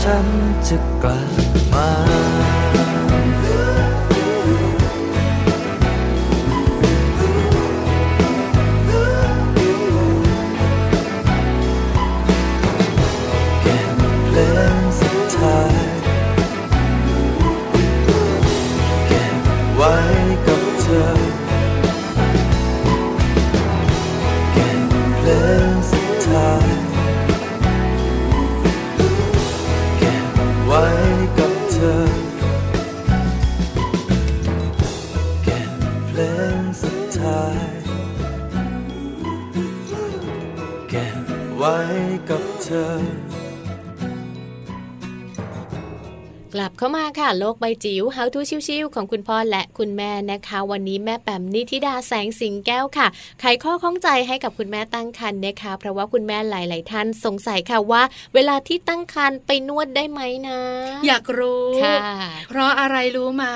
ฉันจะกลับมา เข้ามาค่ะ โลกใบจิ๋ว How to ชิวๆของคุณพ่อและคุณแม่นะคะ วันนี้แม่แปมนิธิดาแสงสิงแก้วค่ะไขข้อข้องใจให้กับคุณแม่ตั้งครรภ์นะคะ เพราะว่าคุณแม่หลาย ๆ ท่านสงสัยค่ะว่า เวลาที่ตั้งครรภ์ไปนวดได้ไหมนะ อยากรู้ค่ะเพราะอะไรรู้ไหม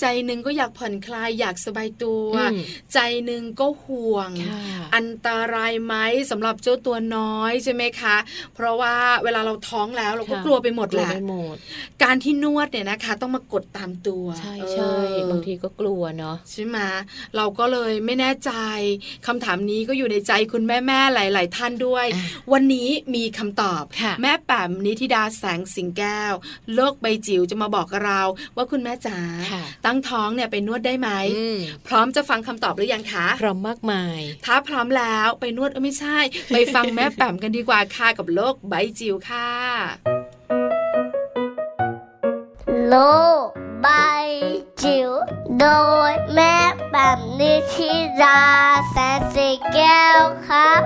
ใจหนึ่งก็อยากผ่อนคลายอยากสบายตัว ใจหนึ่งก็ห่วง อันตรายไหมสำหรับเจ้าตัวน้อยใช่ไหมคะ เพราะว่าเวลาเราท้องแล้วเราก็กลัวไปหมดแหละการที่นวดเนี่ยนะคะ ต้องมากดตามตัว ใช่เออใช่บางทีก็กลัวเนาะใช่ไหมเราก็เลยไม่แน่ใจคำถามนี้ก็อยู่ในใจคุณแม่แม่ๆหลาย ๆ ท่านด้วยอะวันนี้มีคำตอบค่ะแม่แป๋มนิธิดาแสงสิงแก้ว โลกใบจิ๋วจะมาบอกกับเรา ว่าคุณแม่จ๋าค่ะตั้งท้องเนี่ยไปนวดได้ไหมอืมพร้อมจะฟังคำตอบหรือยังคะพร้อมมากมาย ถ้าพร้อมแล้วไปนวดเอ้ยไม่ใช่ ไปฟังแม่แป๋มกันดีกว่าค่ะกับโลกใบจิ๋วค่ะ โลกใบจิ๋วโดยแม่แบบนิชิราแสนสีแก้วครับ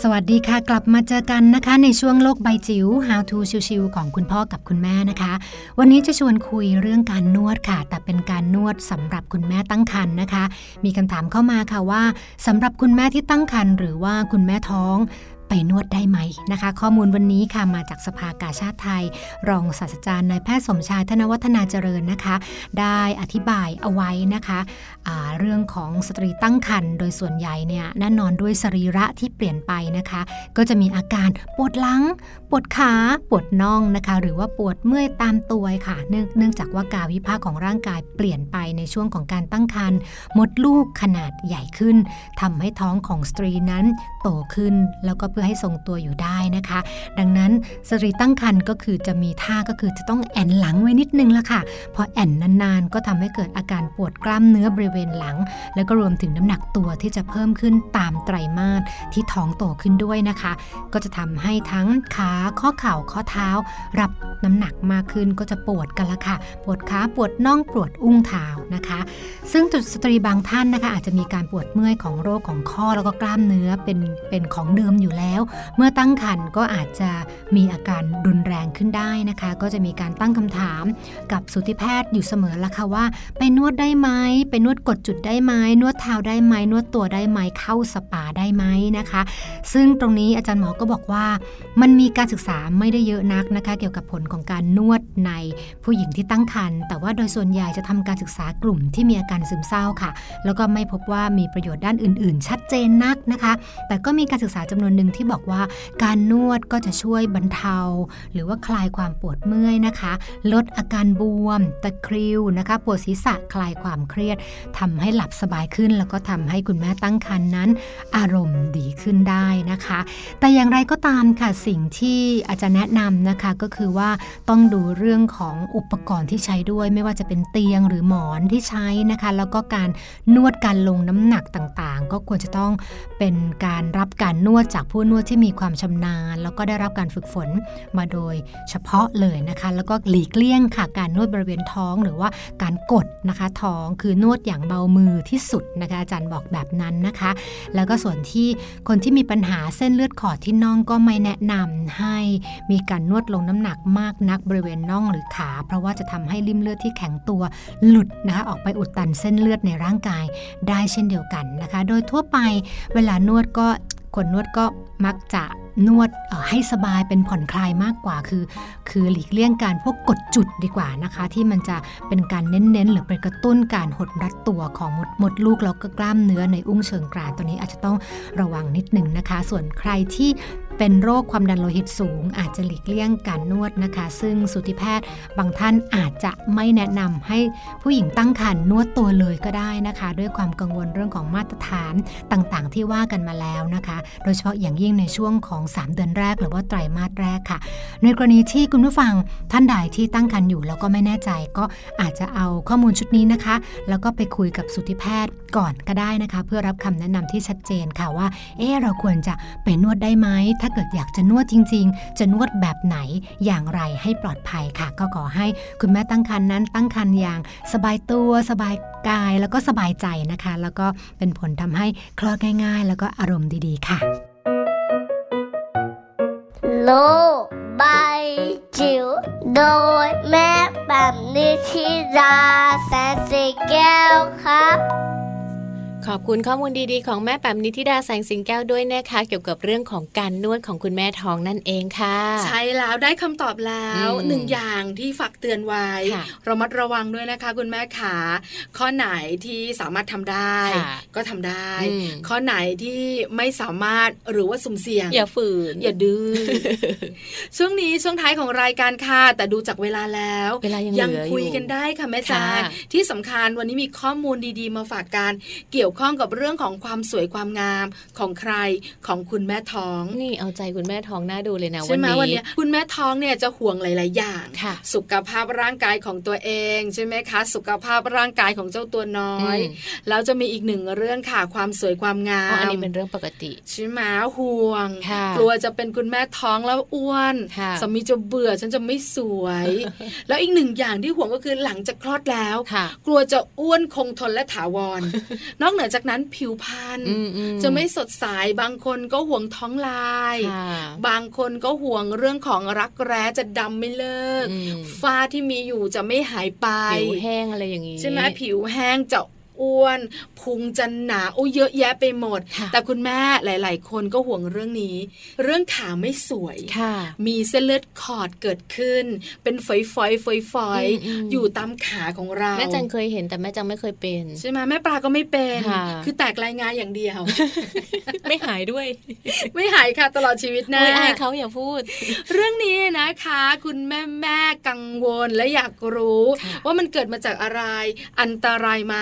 สวัสดีค่ะ กลับมาเจอกันนะคะ ในช่วงโลกใบจิ๋ว How to ชิวๆของคุณพ่อกับคุณแม่นะคะ วันนี้จะชวนคุยเรื่องการนวดค่ะ แต่เป็นการนวดสำหรับคุณแม่ตั้งครรภ์นะคะ มีคำถามเข้ามาค่ะว่าสำหรับคุณแม่ที่ตั้งครรภ์หรือว่าคุณแม่ท้อง ไปนวดได้ไหมนะคะ ข้อมูลวันนี้ค่ะมาจากสภากาชาติไทย รองศาสตราจารย์นายแพทย์สมชายธนวัฒนาเจริญนะคะ ได้อธิบายเอาไว้นะคะเรื่องของสตรีตั้งครรภ์โดยส่วนใหญ่เนี่ยแน่นอนด้วยสรีระที่เปลี่ยนไปนะคะ ก็จะมีอาการปวดหลัง ปวดขา ปวดน่องนะคะ หรือว่าปวดเมื่อยตามตัวค่ะเนื่องเนื่องจากว่าการวิภาคของร่างกายเปลี่ยนไปในช่วงของการตั้งครรภ์มดลูกขนาดใหญ่ขึ้นทำให้ท้องของสตรีนั้นโตขึ้นแล้วก็พื่อให้ทรงตัวอยู่ได้นะคะ ดังนั้นสตรีตั้งครรภ์ก็คือจะมีท่าก็คือจะต้องแอนหลังไว้นิดนึงละค่ะ พอแอนนานๆ ก็ทำให้เกิดอาการปวดกล้ามเนื้อบริเวณหลัง แล้วก็รวมถึงน้ำหนักตัวที่จะเพิ่มขึ้นตามไตรมาสที่ท้องโตขึ้นด้วยนะคะ ก็จะทำให้ทั้งขาข้อเข่าข้อเท้า รับน้ำหนักมากขึ้นก็จะปวดกันละค่ะ ปวดขาปวดน่องปวดอุ้งเท้านะคะ ซึ่งสตรีบางท่านนะคะ อาจจะมีการปวดเมื่อยของโรคของข้อแล้วก็กล้ามเนื้อเป็นเป็นของเดิมอยู่แล้วเมื่อตั้งครรภ์ก็อาจจะมีอาการรุนแรงขึ้นได้นะคะ ก็จะมีการตั้งคำถามกับสูติแพทย์อยู่เสมอละค่ะว่า ไปนวดได้ไหมไปนวดกดจุดได้ไหมนวดเท้าได้ไหมนวดตัวได้ไหมเข้าสปาได้ไหมนะคะ ซึ่งตรงนี้อาจารย์หมอก็บอกว่า มันมีการศึกษาไม่ได้เยอะนักนะคะ เกี่ยวกับผลของการนวดในผู้หญิงที่ตั้งครรภ์แต่ว่าโดยส่วนใหญ่จะทำการศึกษากลุ่มที่มีอาการซึมเศร้าค่ะ แล้วก็ไม่พบว่ามีประโยชน์ด้านอื่น ๆ ชัดเจนนักนะคะ แต่ก็มีการศึกษาจำนวนหนึ่งที่บอกว่าการนวดก็จะช่วยบรรเทา หรือว่าคลายความปวดเมื่อยนะคะ ลดอาการบวม ตะคริวนะคะ ปวดศีรษะคลายความเครียดทำให้หลับสบายขึ้น แล้วก็ทำให้คุณแม่ตั้งครรภ์นั้น อารมณ์ดีขึ้นได้นะคะ แต่อย่างไรก็ตามค่ะสิ่งที่อาจารย์แนะนำนะคะก็คือว่าต้องดูเรื่องของอุปกรณ์ที่ใช้ด้วยไม่ว่าจะเป็นเตียงหรือหมอนที่ใช้นะคะ แล้วก็การนวดการลงน้ำหนักต่างๆ ก็ควรจะต้องเป็นการรับการนวดจากผู้นวดที่มีความชำนาญ แล้วก็ได้รับการฝึกฝนมาโดยเฉพาะเลยนะคะ แล้วก็หลีกเลี่ยงค่ะการนวดบริเวณท้องหรือว่าการกดนะคะท้องคือนวดอย่างเบามือที่สุดนะคะอาจารย์บอกแบบนั้นนะคะ แล้วก็ส่วนที่คนที่มีปัญหาเส้นเลือดขอดที่น่องก็ไม่แนะนำให้มีการนวดลงน้ำหนักมากนักบริเวณน่องหรือขา เพราะว่าจะทำให้ริมเลือดที่แข็งตัวหลุดนะคะออกไปอุดตันเส้นเลือดในร่างกายได้เช่นเดียวกันนะคะ โดยทั่วไปเวลานวดก็ คนนวดก็มักจะนวดให้สบายเป็นผ่อนคลายมากกว่า คือ คือหลีกเลี่ยงการพวกกดจุดดีกว่านะคะ ที่มันจะเป็นการเน้นๆ หรือไปกระตุ้นการหดรัดตัวของมดมดลูกแล้วก็กล้ามเนื้อในอุ้งเชิงกรานตัวนี้อาจจะต้องระวังนิดหนึ่งนะคะ ส่วนใครที่ เป็นโรคความดันโลหิตสูง อาจจะหลีกเลี่ยงการนวดนะคะ ซึ่งสูติแพทย์บางท่านอาจจะไม่แนะนำให้ผู้หญิงตั้งครรภ์นวดตัวเลยก็ได้นะคะ ด้วยความกังวลเรื่องของมาตรฐานต่างๆ ที่ว่ากันมาแล้วนะคะ โดยเฉพาะอย่างยิ่งในช่วงของ 3 เดือนแรก หรือว่าไตรมาสแรกค่ะ ในกรณีที่คุณผู้ฟังท่านใดที่ตั้งครรภ์อยู่แล้วก็ไม่แน่ใจก็อาจจะเอาข้อมูลชุดนี้นะคะ แล้วก็ไปคุยกับสุติแพทย์ก่อนก็ได้นะคะ เพื่อรับคำแนะนำที่ชัดเจนค่ะว่าเออเราควรจะไปนวดได้ไหมถ้าาเกิดอยากจะนวดจริง ๆ จะนวดแบบไหนอย่างไรให้ปลอดภัยค่ะ ก็ขอให้คุณแม่ตั้งครรภ์นั้น ตั้งครรภ์อย่างสบายตัวสบายกายแล้วก็สบายใจนะคะ แล้วก็เป็นผลทำให้คลอดง่าย ๆ แล้วก็อารมณ์ดีๆ ค่ะ โลกใบจิ๋วโดยแม่แบบนิชิราแสนสีแก้วครับ ขอบคุณข้อมูลดีๆ ของแม่แปมนิธิดาแสงสิงแก้วด้วยนะคะเกี่ยวกับเรื่องของการนวดของคุณแม่ท้องนั่นเองค่ะ ใช่แล้วได้คำตอบแล้วอืมหนึ่งอย่างที่ฝากเตือนไว้ค่ะเรามัดระวังด้วยนะคะ คุณแม่ขาข้อไหนที่สามารถทำได้ค่ะก็ทำได้อืมข้อไหนที่ไม่สามารถหรือว่าสุ่มเสี่ยง อย่าฝืน อย่าดื้อช่วงนี้ช่วงท้ายของรายการค่ะแต่ดูจากเวลาแล้วเวลายังยังเหลืออยู่คุยกันได้ค่ะแม่ค่ะจางที่สำคัญวันนี้มีข้อมูลดีๆ มาฝากกันเกี่ยวข้องกับเรื่องของความสวยความงามของใครของคุณแม่ท้อง นี่เอาใจคุณแม่ท้องน่าดูเลยนะใช่ไหมวัวันนเนี้นี้ยคุณแม่ท้องเนี่ยจะห่วงหลาย ๆ อย่างค่ะสุขภาพร่างกายของตัวเองใช่ไหมคะ สุขภาพร่างกายของเจ้าตัวน้อยอืมแล้วจะมีอีกหนึ่งเรื่องค่ะความสวยความงาอ๋อมอันนี้เป็นเรื่องปกติใช่ไหมห่วงค่ะกลัวจะเป็นคุณแม่ท้องแล้วอ้วนค่ะสามีจะเบื่อฉันจะไม่สวย แล้วอีกหนึ่งอย่างที่ห่วงก็คือหลังจากคลอดแล้วค่ะกลัวจะอ้วนคงทนและถาวรนอกเหนือจากนั้นผิวพรรณอืมอืจะไม่สดใสบางคนก็ห่วงท้องลายค่ะบางคนก็ห่วงเรื่องของรักแร้จะดำไม่เลิกอืมฝ้าที่มีอยู่จะไม่หายไปผิวแห้งอะไรอย่างนี้ใช่ไหมผิวแห้งจะ อ้วนพุงจะหนาโอ้เยอะแยะไปหมดค่ะแต่คุณแม่หลาย ๆ คนก็ห่วงเรื่องนี้ เรื่องขาไม่สวยค่ะมีเส้นเลือดขอดเกิดขึ้น เป็นฝอยๆฝอยอืมอืมๆอยู่ตามขาของเราแม่จันเคยเห็นแต่แม่จังไม่เคยเป็นใช่ไหมแม่ปลาก็ไม่เป็นค่ะคือแตกรายงานอย่างเดียว ไม่หายด้วย ไม่หายค่ะตลอดชีวิตนะโอ้ยอายเขาอย่าพูด เรื่องนี้นะคะ คุณแม่แม่กังวลและอยากรู้ค่ะว่ามันเกิดมาจากอะไรอันตรายไหม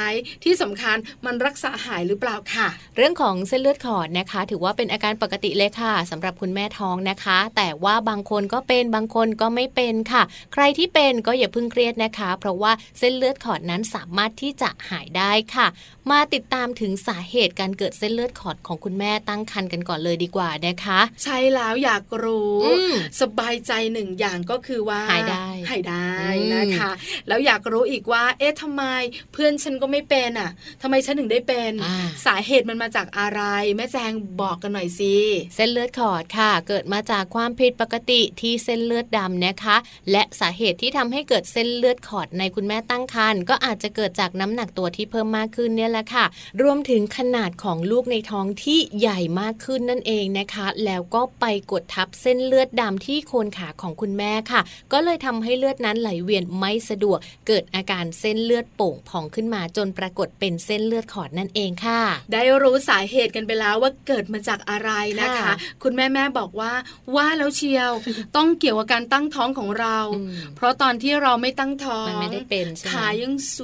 ที่สำคัญมันรักษาหายหรือเปล่าค่ะ เรื่องของเส้นเลือดขอดนะคะ ถือว่าเป็นอาการปกติเลยค่ะสำหรับคุณแม่ท้องนะคะ แต่ว่าบางคนก็เป็นบางคนก็ไม่เป็นค่ะ ใครที่เป็นก็อย่าเพิ่งเครียดนะคะ เพราะว่าเส้นเลือดขอดนั้นสามารถที่จะหายได้ค่ะ มาติดตามถึงสาเหตุการเกิดเส้นเลือดขอดของคุณแม่ตั้งครรภ์กันก่อนเลยดีกว่านะคะ ใช่แล้วอยากรู้อืมสบายใจหนึ่งอย่างก็คือว่าหายได้หายได้อืมนะคะ แล้วอยากรู้อีกว่า เอ๊ะทำไมเพื่อนฉันก็ไม่เป็นอะทำไมฉันถึงได้เป็นอ่าสาเหตุมันมาจากอะไร แม่แจงบอกกันหน่อยสิเส้นเลือดขอดค่ะ เกิดมาจากความผิดปกติที่เส้นเลือดดำนะคะ และสาเหตุที่ทำให้เกิดเส้นเลือดขอดในคุณแม่ตั้งครรภ์ก็อาจจะเกิดจากน้ำหนักตัวที่เพิ่มมากขึ้นเนี่ยแหละค่ะ รวมถึงขนาดของลูกในท้องที่ใหญ่มากขึ้นนั่นเองนะคะ แล้วก็ไปกดทับเส้นเลือดดำที่โคนขาของคุณแม่ค่ะ ก็เลยทำให้เลือดนั้นไหลเวียนไม่สะดวก เกิดอาการเส้นเลือดโป่งพองขึ้นมาจนปรากฏเป็นเส้นเลือดขอดนั่นเองค่ะ ได้รู้สาเหตุกันไปแล้วว่าเกิดมาจากอะไรนะคะค่ะคุณแม่แม่บอกว่าว่าแล้วเชียวต้องเกี่ยวกับการตั้งท้องของเราอืมเพราะตอนที่เราไม่ตั้งท้องมันไม่ได้เป็นใช่ไหมขายังส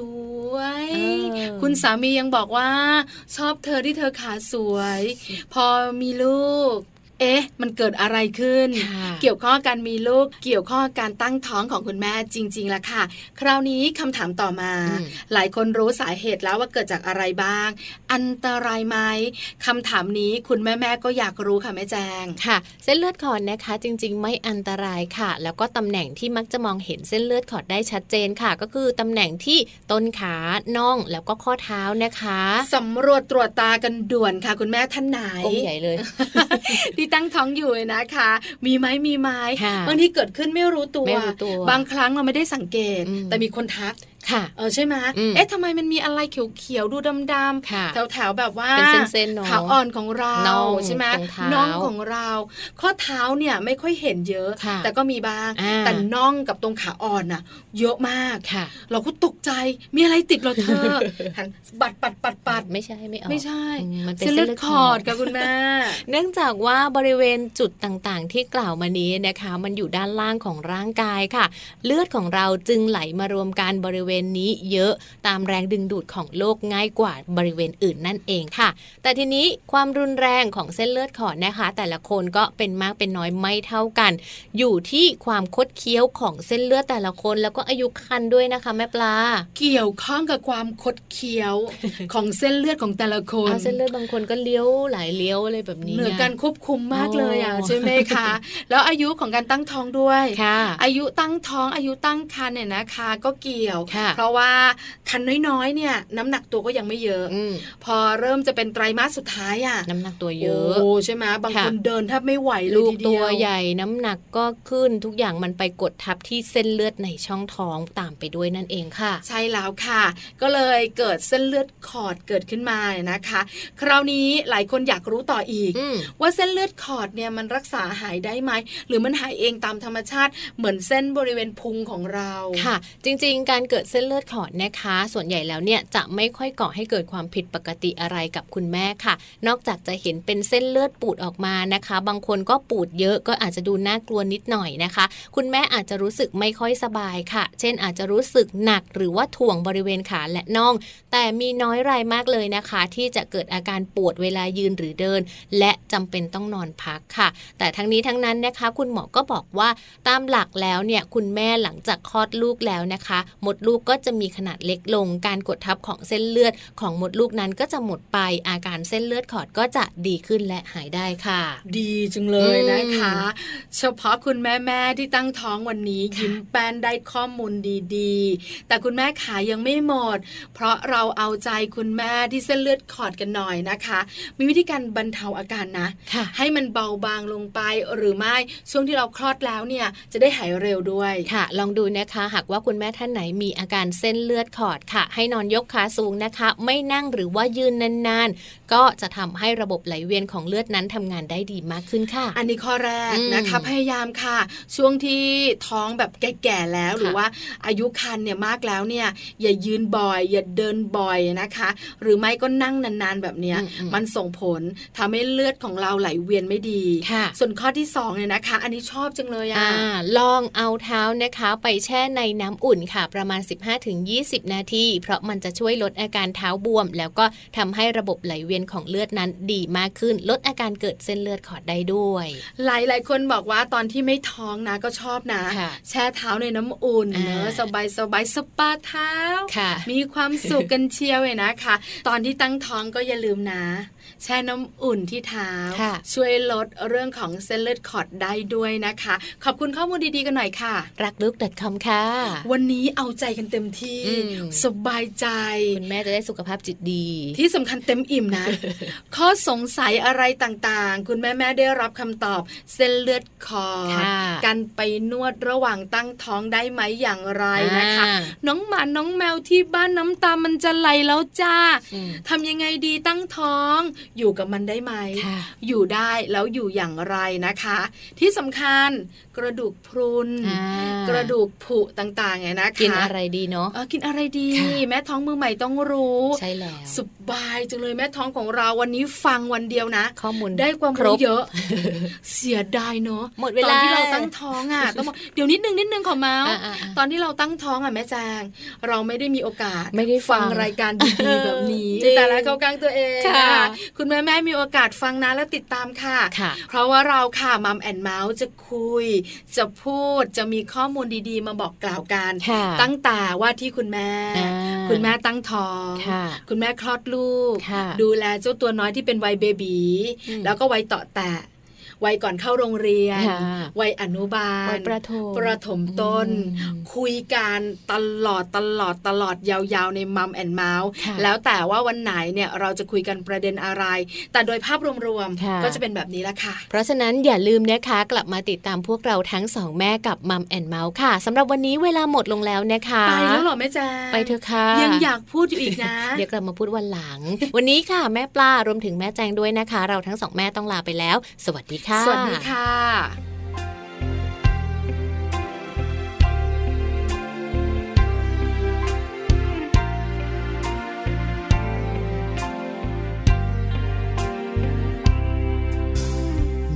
วยเออคุณสามียังบอกว่า ชอบเธอที่เธอขาสวย พอมีลูก เอ๊ะ มันเกิดอะไรขึ้นค่ะเกี่ยวข้องกับการมีลูก เกี่ยวข้องกับการตั้งท้องของคุณแม่จริง ๆละค่ะ คราวนี้คำถามต่อมาอืมหลายคนรู้สาเหตุแล้วว่าเกิดจากอะไรบ้าง อันตรายไหมคำถามนี้คุณแม่ๆก็อยากรู้ค่ะแม่แจงค่ะ เส้นเลือดขอดนะคะ จริง ๆ ไม่อันตรายค่ะ แล้วก็ตำแหน่งที่มักจะมองเห็นเส้นเลือดขอดได้ชัดเจนค่ะ ก็คือตำแหน่งที่ต้นขาน่องแล้วก็ข้อเท้านะคะสำรวจตรวจตากันด่วนค่ะ คุณแม่ท่านไหนองค์ใหญ่เลยที่ตั้งท้องอยู่นะคะ มีไหมมีไหมค่ะบางทีเกิดขึ้นไม่รู้ตัวไม่รู้ตัว บางครั้งเราไม่ได้สังเกตอืมแต่มีคนทักค่ะเออใช่ไหมอืมเอ๊ะทำไมมันมีอะไรเขียวๆดูดำค่ะๆแถวๆแบบว่าเป็นเส้นๆเนอะขาอ่อนของเราน่องใช่ไหมตรงเท้าน่องของเรา ข้อเท้าเนี่ยไม่ค่อยเห็นเยอะค่ะแต่ก็มีบ้างอ่าแต่น่องกับตรงขาอ่อนน่ะ เยอะมากค่ะ เราก็ตกใจมีอะไรติดเหราเธอหันบัดปัดปัดปัดไม่ใช่ไม่ออกไม่ใช่อืมมันเป็นเส้นเส้เลืนอเลืดอดขขออดดกับคุณแม่เนื่องจากว่าบริเวณจุดต่างๆ ที่กล่าวมานี้นะคะ มันอยู่ด้านล่างของร่างกายค่ะ เลือดของเราจึงไหลมารวมกันบริเวเวณนี้เยอะตามแรงดึงดูดของโลกง่ายกว่าบริเวณอื่นนั่นเองค่ะ แต่ทีนี้ความรุนแรงของเส้นเลือดขอดนะคะ แต่ละคนก็เป็นมากเป็นน้อยไม่เท่ากัน อยู่ที่ความคดเคี้ยวของเส้นเลือดแต่ละคน แล้วก็อายุคันด้วยนะคะ แม่ปลา เกี่ยวข้องกับความคดเคี้ยวของเส้นเลือดของแต่ละคนเอาเส้นเลือดบางคนก็เลี้ยวหลายเลี้ยวอะไรแบบนี้เหนือไงการควบคุมมากเลยอะโอ้ใช่ไหมคะแล้วอายุของการตั้งท้องด้วยค่ะอายุตั้งท้องอายุตั้งครรภ์เนี่ยนะคะ ก็เกี่ยวค่ะเพราะว่าคันน้อยๆเนี่ยน้ำหนักตัวก็ยังไม่เยอะอืมพอเริ่มจะเป็นไตรมาสสุดท้ายอะน้ำหนักตัวเยอะโอ้ใช่ไหมบางค่ะคนเดินแทบไม่ไหวเลยลูกทีเดีตัวยวใหญ่น้ำหนักก็ขึ้นทุกอย่างมันไปกดทับที่เส้นเลือดในช่องท้องตามไปด้วยนั่นเองค่ะ ใช่แล้วค่ะ ก็เลยเกิดเส้นเลือดขอดเกิดขึ้นมาเนี่ยนะคะ คราวนี้หลายคนอยากรู้ต่ออีกอืมว่าเส้นเลือดขอดเนี่ยมันรักษาหายได้ไหมหรือมันหายเองตามธรรมชาติเหมือนเส้นบริเวณพุงของเราค่ะ จริง ๆ การเกิดเส้นเลือดขอดนะคะ ส่วนใหญ่แล้วเนี่ยจะไม่ค่อยก่อให้เกิดความผิดปกติอะไรกับคุณแม่ค่ะ นอกจากจะเห็นเป็นเส้นเลือดปูดออกมานะคะ บางคนก็ปูดเยอะก็อาจจะดูน่ากลัวนิดหน่อยนะคะ คุณแม่อาจจะรู้สึกไม่ค่อยสบายค่ะ เช่นอาจจะรู้สึกหนักหรือว่าถ่วงบริเวณขาและน่อง แต่มีน้อยรายมากเลยนะคะ ที่จะเกิดอาการปวดเวลายืนหรือเดิน และจำเป็นต้องนอนพักค่ะ แต่ทั้งนี้ทั้งนั้นนะคะ คุณหมอก็บอกว่าตามหลักแล้วเนี่ยคุณแม่หลังจากคลอดลูกแล้วนะคะ มดลูกก็จะมีขนาดเล็กลง การกดทับของเส้นเลือดของมดลูกนั้นก็จะหมดไปอาการเส้นเลือดขอดก็จะดีขึ้นและหายได้ค่ะ ดีจังเลยนะคะอืเฉพาะคุณแม่แม่ๆที่ตั้งท้องวันนี้ค่ะยิ้มแป้นได้ข้อมูลดีๆ แต่คุณแม่ขายังไม่หมด เพราะเราเอาใจคุณแม่ที่เส้นเลือดขอดกันหน่อยนะคะ มีวิธีการบรรเทาอาการนะค่ะให้มันเบาบางลงไปหรือไม่ช่วงที่เราคลอดแล้วเนี่ยจะได้หายเร็วด้วยค่ะ ลองดูนะคะ หากว่าคุณแม่ท่านไหนมีอาการเส้นเลือดขอดค่ะ ให้นอนยกขาสูงนะคะ ไม่นั่งหรือว่ายืนนานๆ ก็จะทำให้ระบบไหลเวียนของเลือดนั้นทำงานได้ดีมากขึ้นค่ะ อันนี้ข้อแรกอืมนะคะพยายามค่ะ ช่วงที่ท้องแบบแก่ๆแล้วค่ะหรือว่าอายุคันเนี่ยมากแล้วเนี่ยอย่ายืนบ่อย อย่าเดินบ่อยนะคะ หรือไม่ก็นั่งนานๆแบบเนี้ยอืมๆมันส่งผลทำให้เลือดของเราไหลเวียนไม่ดีค่ะส่วนข้อที่สองเนี่ยนะคะ อันนี้ชอบจังเลยอะอ่าลองเอาเท้านะคะ ไปแช่ในน้ำอุ่นค่ะ ประมาณ 15-20 นาที เพราะมันจะช่วยลดอาการเท้าบวม แล้วก็ทำให้ระบบไหลเวียนของเลือดนั้นดีมากขึ้น ลดอาการเกิดเส้นเลือดขอดได้ด้วย หลายหลายๆคนบอกว่าตอนที่ไม่ท้องนะก็ชอบนะค่ะแช่เท้าในน้ำอุ่นอ่าเนอะสบายสบายๆสปาเท้าค่ะมีความสุขกันเชียวเลยนะคะ ตอนที่ตั้งท้องก็อย่าลืมนะ แช่น้ำอุ่นที่เท้าค่ะช่วยลดเรื่องของเส้นเลือดขอดได้ด้วยนะคะ ขอบคุณข้อมูลดีๆกันหน่อยค่ะ รักลูก .com ค่ะ วันนี้เอาใจกันเต็มที่อืมสบายใจ คุณแม่จะได้สุขภาพจิตดี ที่สำคัญเต็มอิ่มนะ ข้อสงสัยอะไรต่างๆ คุณแม่ๆได้รับคำตอบ เส้นเลือดคอดค่ะการไปนวดระหว่างตั้งท้องได้ไหมอย่างไรนะคะอ่าน้องหมาน้องแมวที่บ้านน้ำตามันจะไหลแล้วจ้าอืมทำยังไงดีตั้งท้องอยู่กับมันได้ไหมค่ะอยู่ได้แล้วอยู่อย่างไรนะคะ ที่สำคัญ กระดูกพรุนอ่ากระดูกผุต่างๆไงนะคะกินอะไรดีเนาะเออกินอะไรดีค่ะแม่ท้องมือใหม่ต้องรู้ใช่แล้วสบายจังเลยแม่ท้องของเราวันนี้ฟังวันเดียวนะ ข้อมูลได้ความครรู้บเยอะ เสียดายเนอะหมดเวตอลานที่เราตั้งท้องอะต้องบอกเดี๋ยวนิดนึงนิดนึงขอเมาส์อ่าๆๆตอนที่เราตั้งท้องอะแม่แจงเราไม่ได้มีโอกาสไม่ได้ฟังรายการดีๆแบบนี้จริงแต่ละเขากลางตัวเองค่ะคุณแม่แม่ๆมีโอกาสฟังนะและติดตามค่ะค่ะ เพราะว่าเราค่ะมัมแอนเมาส์จะคุยจะพูดจะมีข้อมูลดีๆ มาบอกกล่าวกันค่ะตั้งแต่ว่าที่คุณแม่อ่าคุณแม่ตั้งท้องค่ะคุณแม่คลอดลูกค่ะดูแลเจ้าตัวน้อยที่เป็นวัยเบบีอืมแล้วก็วัยเต่อแตะ วัยก่อนเข้าโรงเรียนค่ะวัยอนุบาลวัยประถมประถมต้นอืมคุยกันตลอดตลอดตลอดยาวๆในมัมแอนเมาส์ค่ะแล้วแต่ว่าวันไหนเนี่ยเราจะคุยกันประเด็นอะไร แต่โดยภาพรวมค่ะๆก็จะเป็นแบบนี้ละค่ะ เพราะฉะนั้นอย่าลืมนะคะกลับมาติดตามพวกเราทั้งสองแม่กับมัมแอนเมาส์ค่ะสำหรับวันนี้เวลาหมดลงแล้วนะคะไปแล้วเหรอแม่แจ๊งไปเถอะค่ะยังอยากพูดอยู่อีกนะ เดี๋ยวกลับมาพูดวันหลัง วันนี้ค่ะแม่ปลารวมถึงแม่แจงด้วยนะคะ เราทั้งสองแม่ต้องลาไปแล้ว สวัสดีค่ะค่ะ สวัสดีค่ะ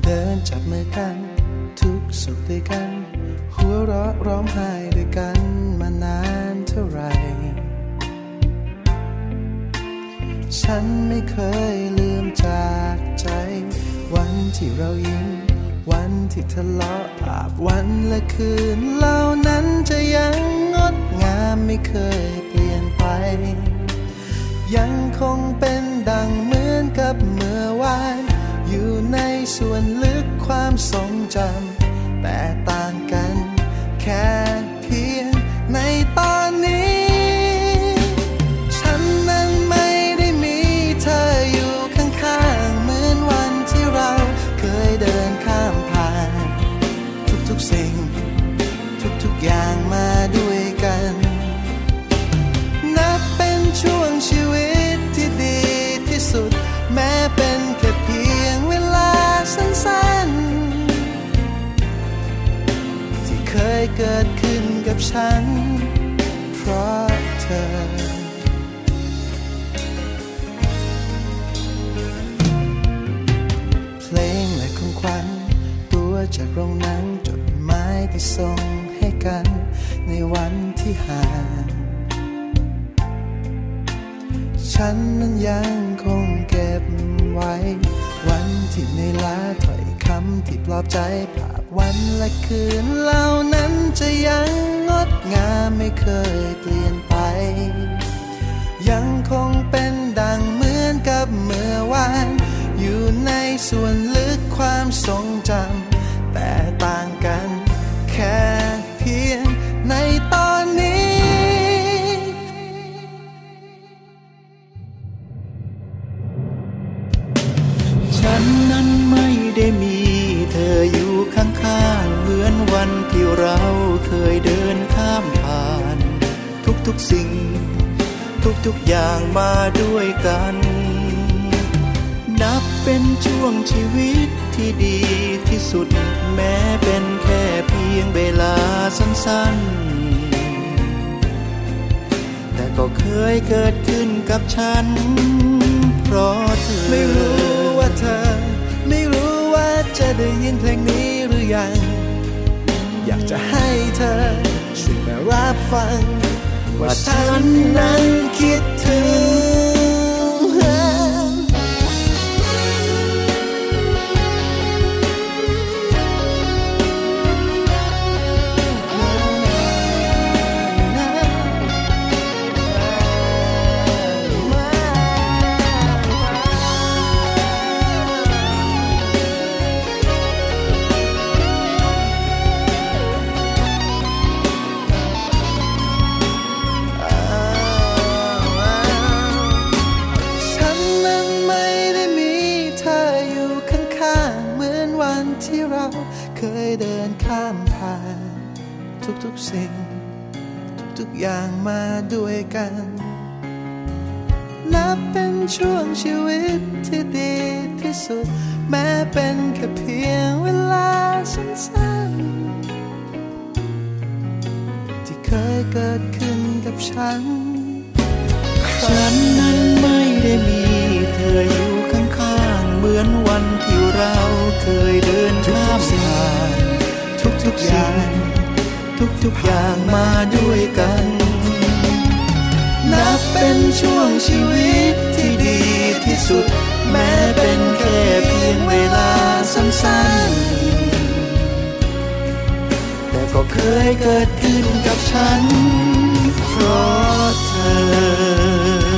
เดินจับมือกัน ทุกสุขด้วยกัน หัวเราะร้องไห้ด้วยกันมานานเท่าไร ฉันไม่เคยลืมจากใจ วันที่เรายิ้มวันที่ทะเลาะอาบวันและคืนเหล่านั้นจะยังงดงามไม่เคยเปลี่ยนไป ยังคงเป็นดังเหมือนกับเมื่อวาน อยู่ในส่วนลึกความทรงจำแต่ต่างกันแค่ เคยเกิดขึ้นกับฉัน เพราะเธอ เพลงและของขวัญตัวจากโรงหนังจดหมายที่ส่งให้กัน ในวันที่ห่าง ฉันนั้นยังคงเก็บไว้ วันที่ในลาถอยำที่ปลอบใจภาพวันและคืนเหล่านั้นจะยังงดงามไม่เคยเปลี่ยนไป ยังคงเป็นดังเหมือนกับเมื่อวาน อยู่ในส่วนลึกความทรงจำแต่ต่างกันแค่เพียงในตอนนี้ฉันนั้นไม่ได้มี อนวันที่เราเคยเดินข้ามผ่าน ทุกๆสิ่ง ทุกๆอย่างมาด้วยกัน นับเป็นช่วงชีวิตที่ดีที่สุด แม้เป็นแค่เพียงเวลาสั้นๆ แต่ก็เคยเกิดขึ้นกับฉัน เพราะเธอไม่รู้ว่าเธอ ไม่รู้ว่าจะได้ยินเพลงนี้หรือยัง อยากจะให้เธอ ช่วยมารับฟัง ว่าฉันนั้นคิดถึง ที่เราเคยเดินข้ามผ่าน ทุกๆสิ่ง ทุกๆอย่างมาด้วยกันนับเป็นช่วงชีวิตที่ดีที่สุด แม้เป็นแค่เพียงเวลาสั้นๆ ที่เคยเกิดขึ้นกับฉัน ฉันนั้นไม่ได้มีเธออยู่ มือนวันที่เราเคยเดินข้ามผ่านทุกๆอย่าง ทุกๆอย่างมาด้วยกัน นับเป็นช่วงชีวิตที่ดีที่สุด แม้เป็นแค่เพียงเวลาสั้นๆ แต่ก็เคยเกิดขึ้นกับฉัน เพราะเธอ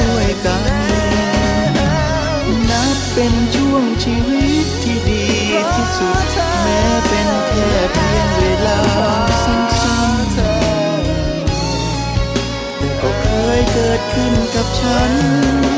ด้วยกัน นับเป็นช่วงชีวิตที่ดีที่สุด แม้เป็นแค่เพียงเวลาสั้นๆแต่ก็เคยเกิดขึ้นกับฉัน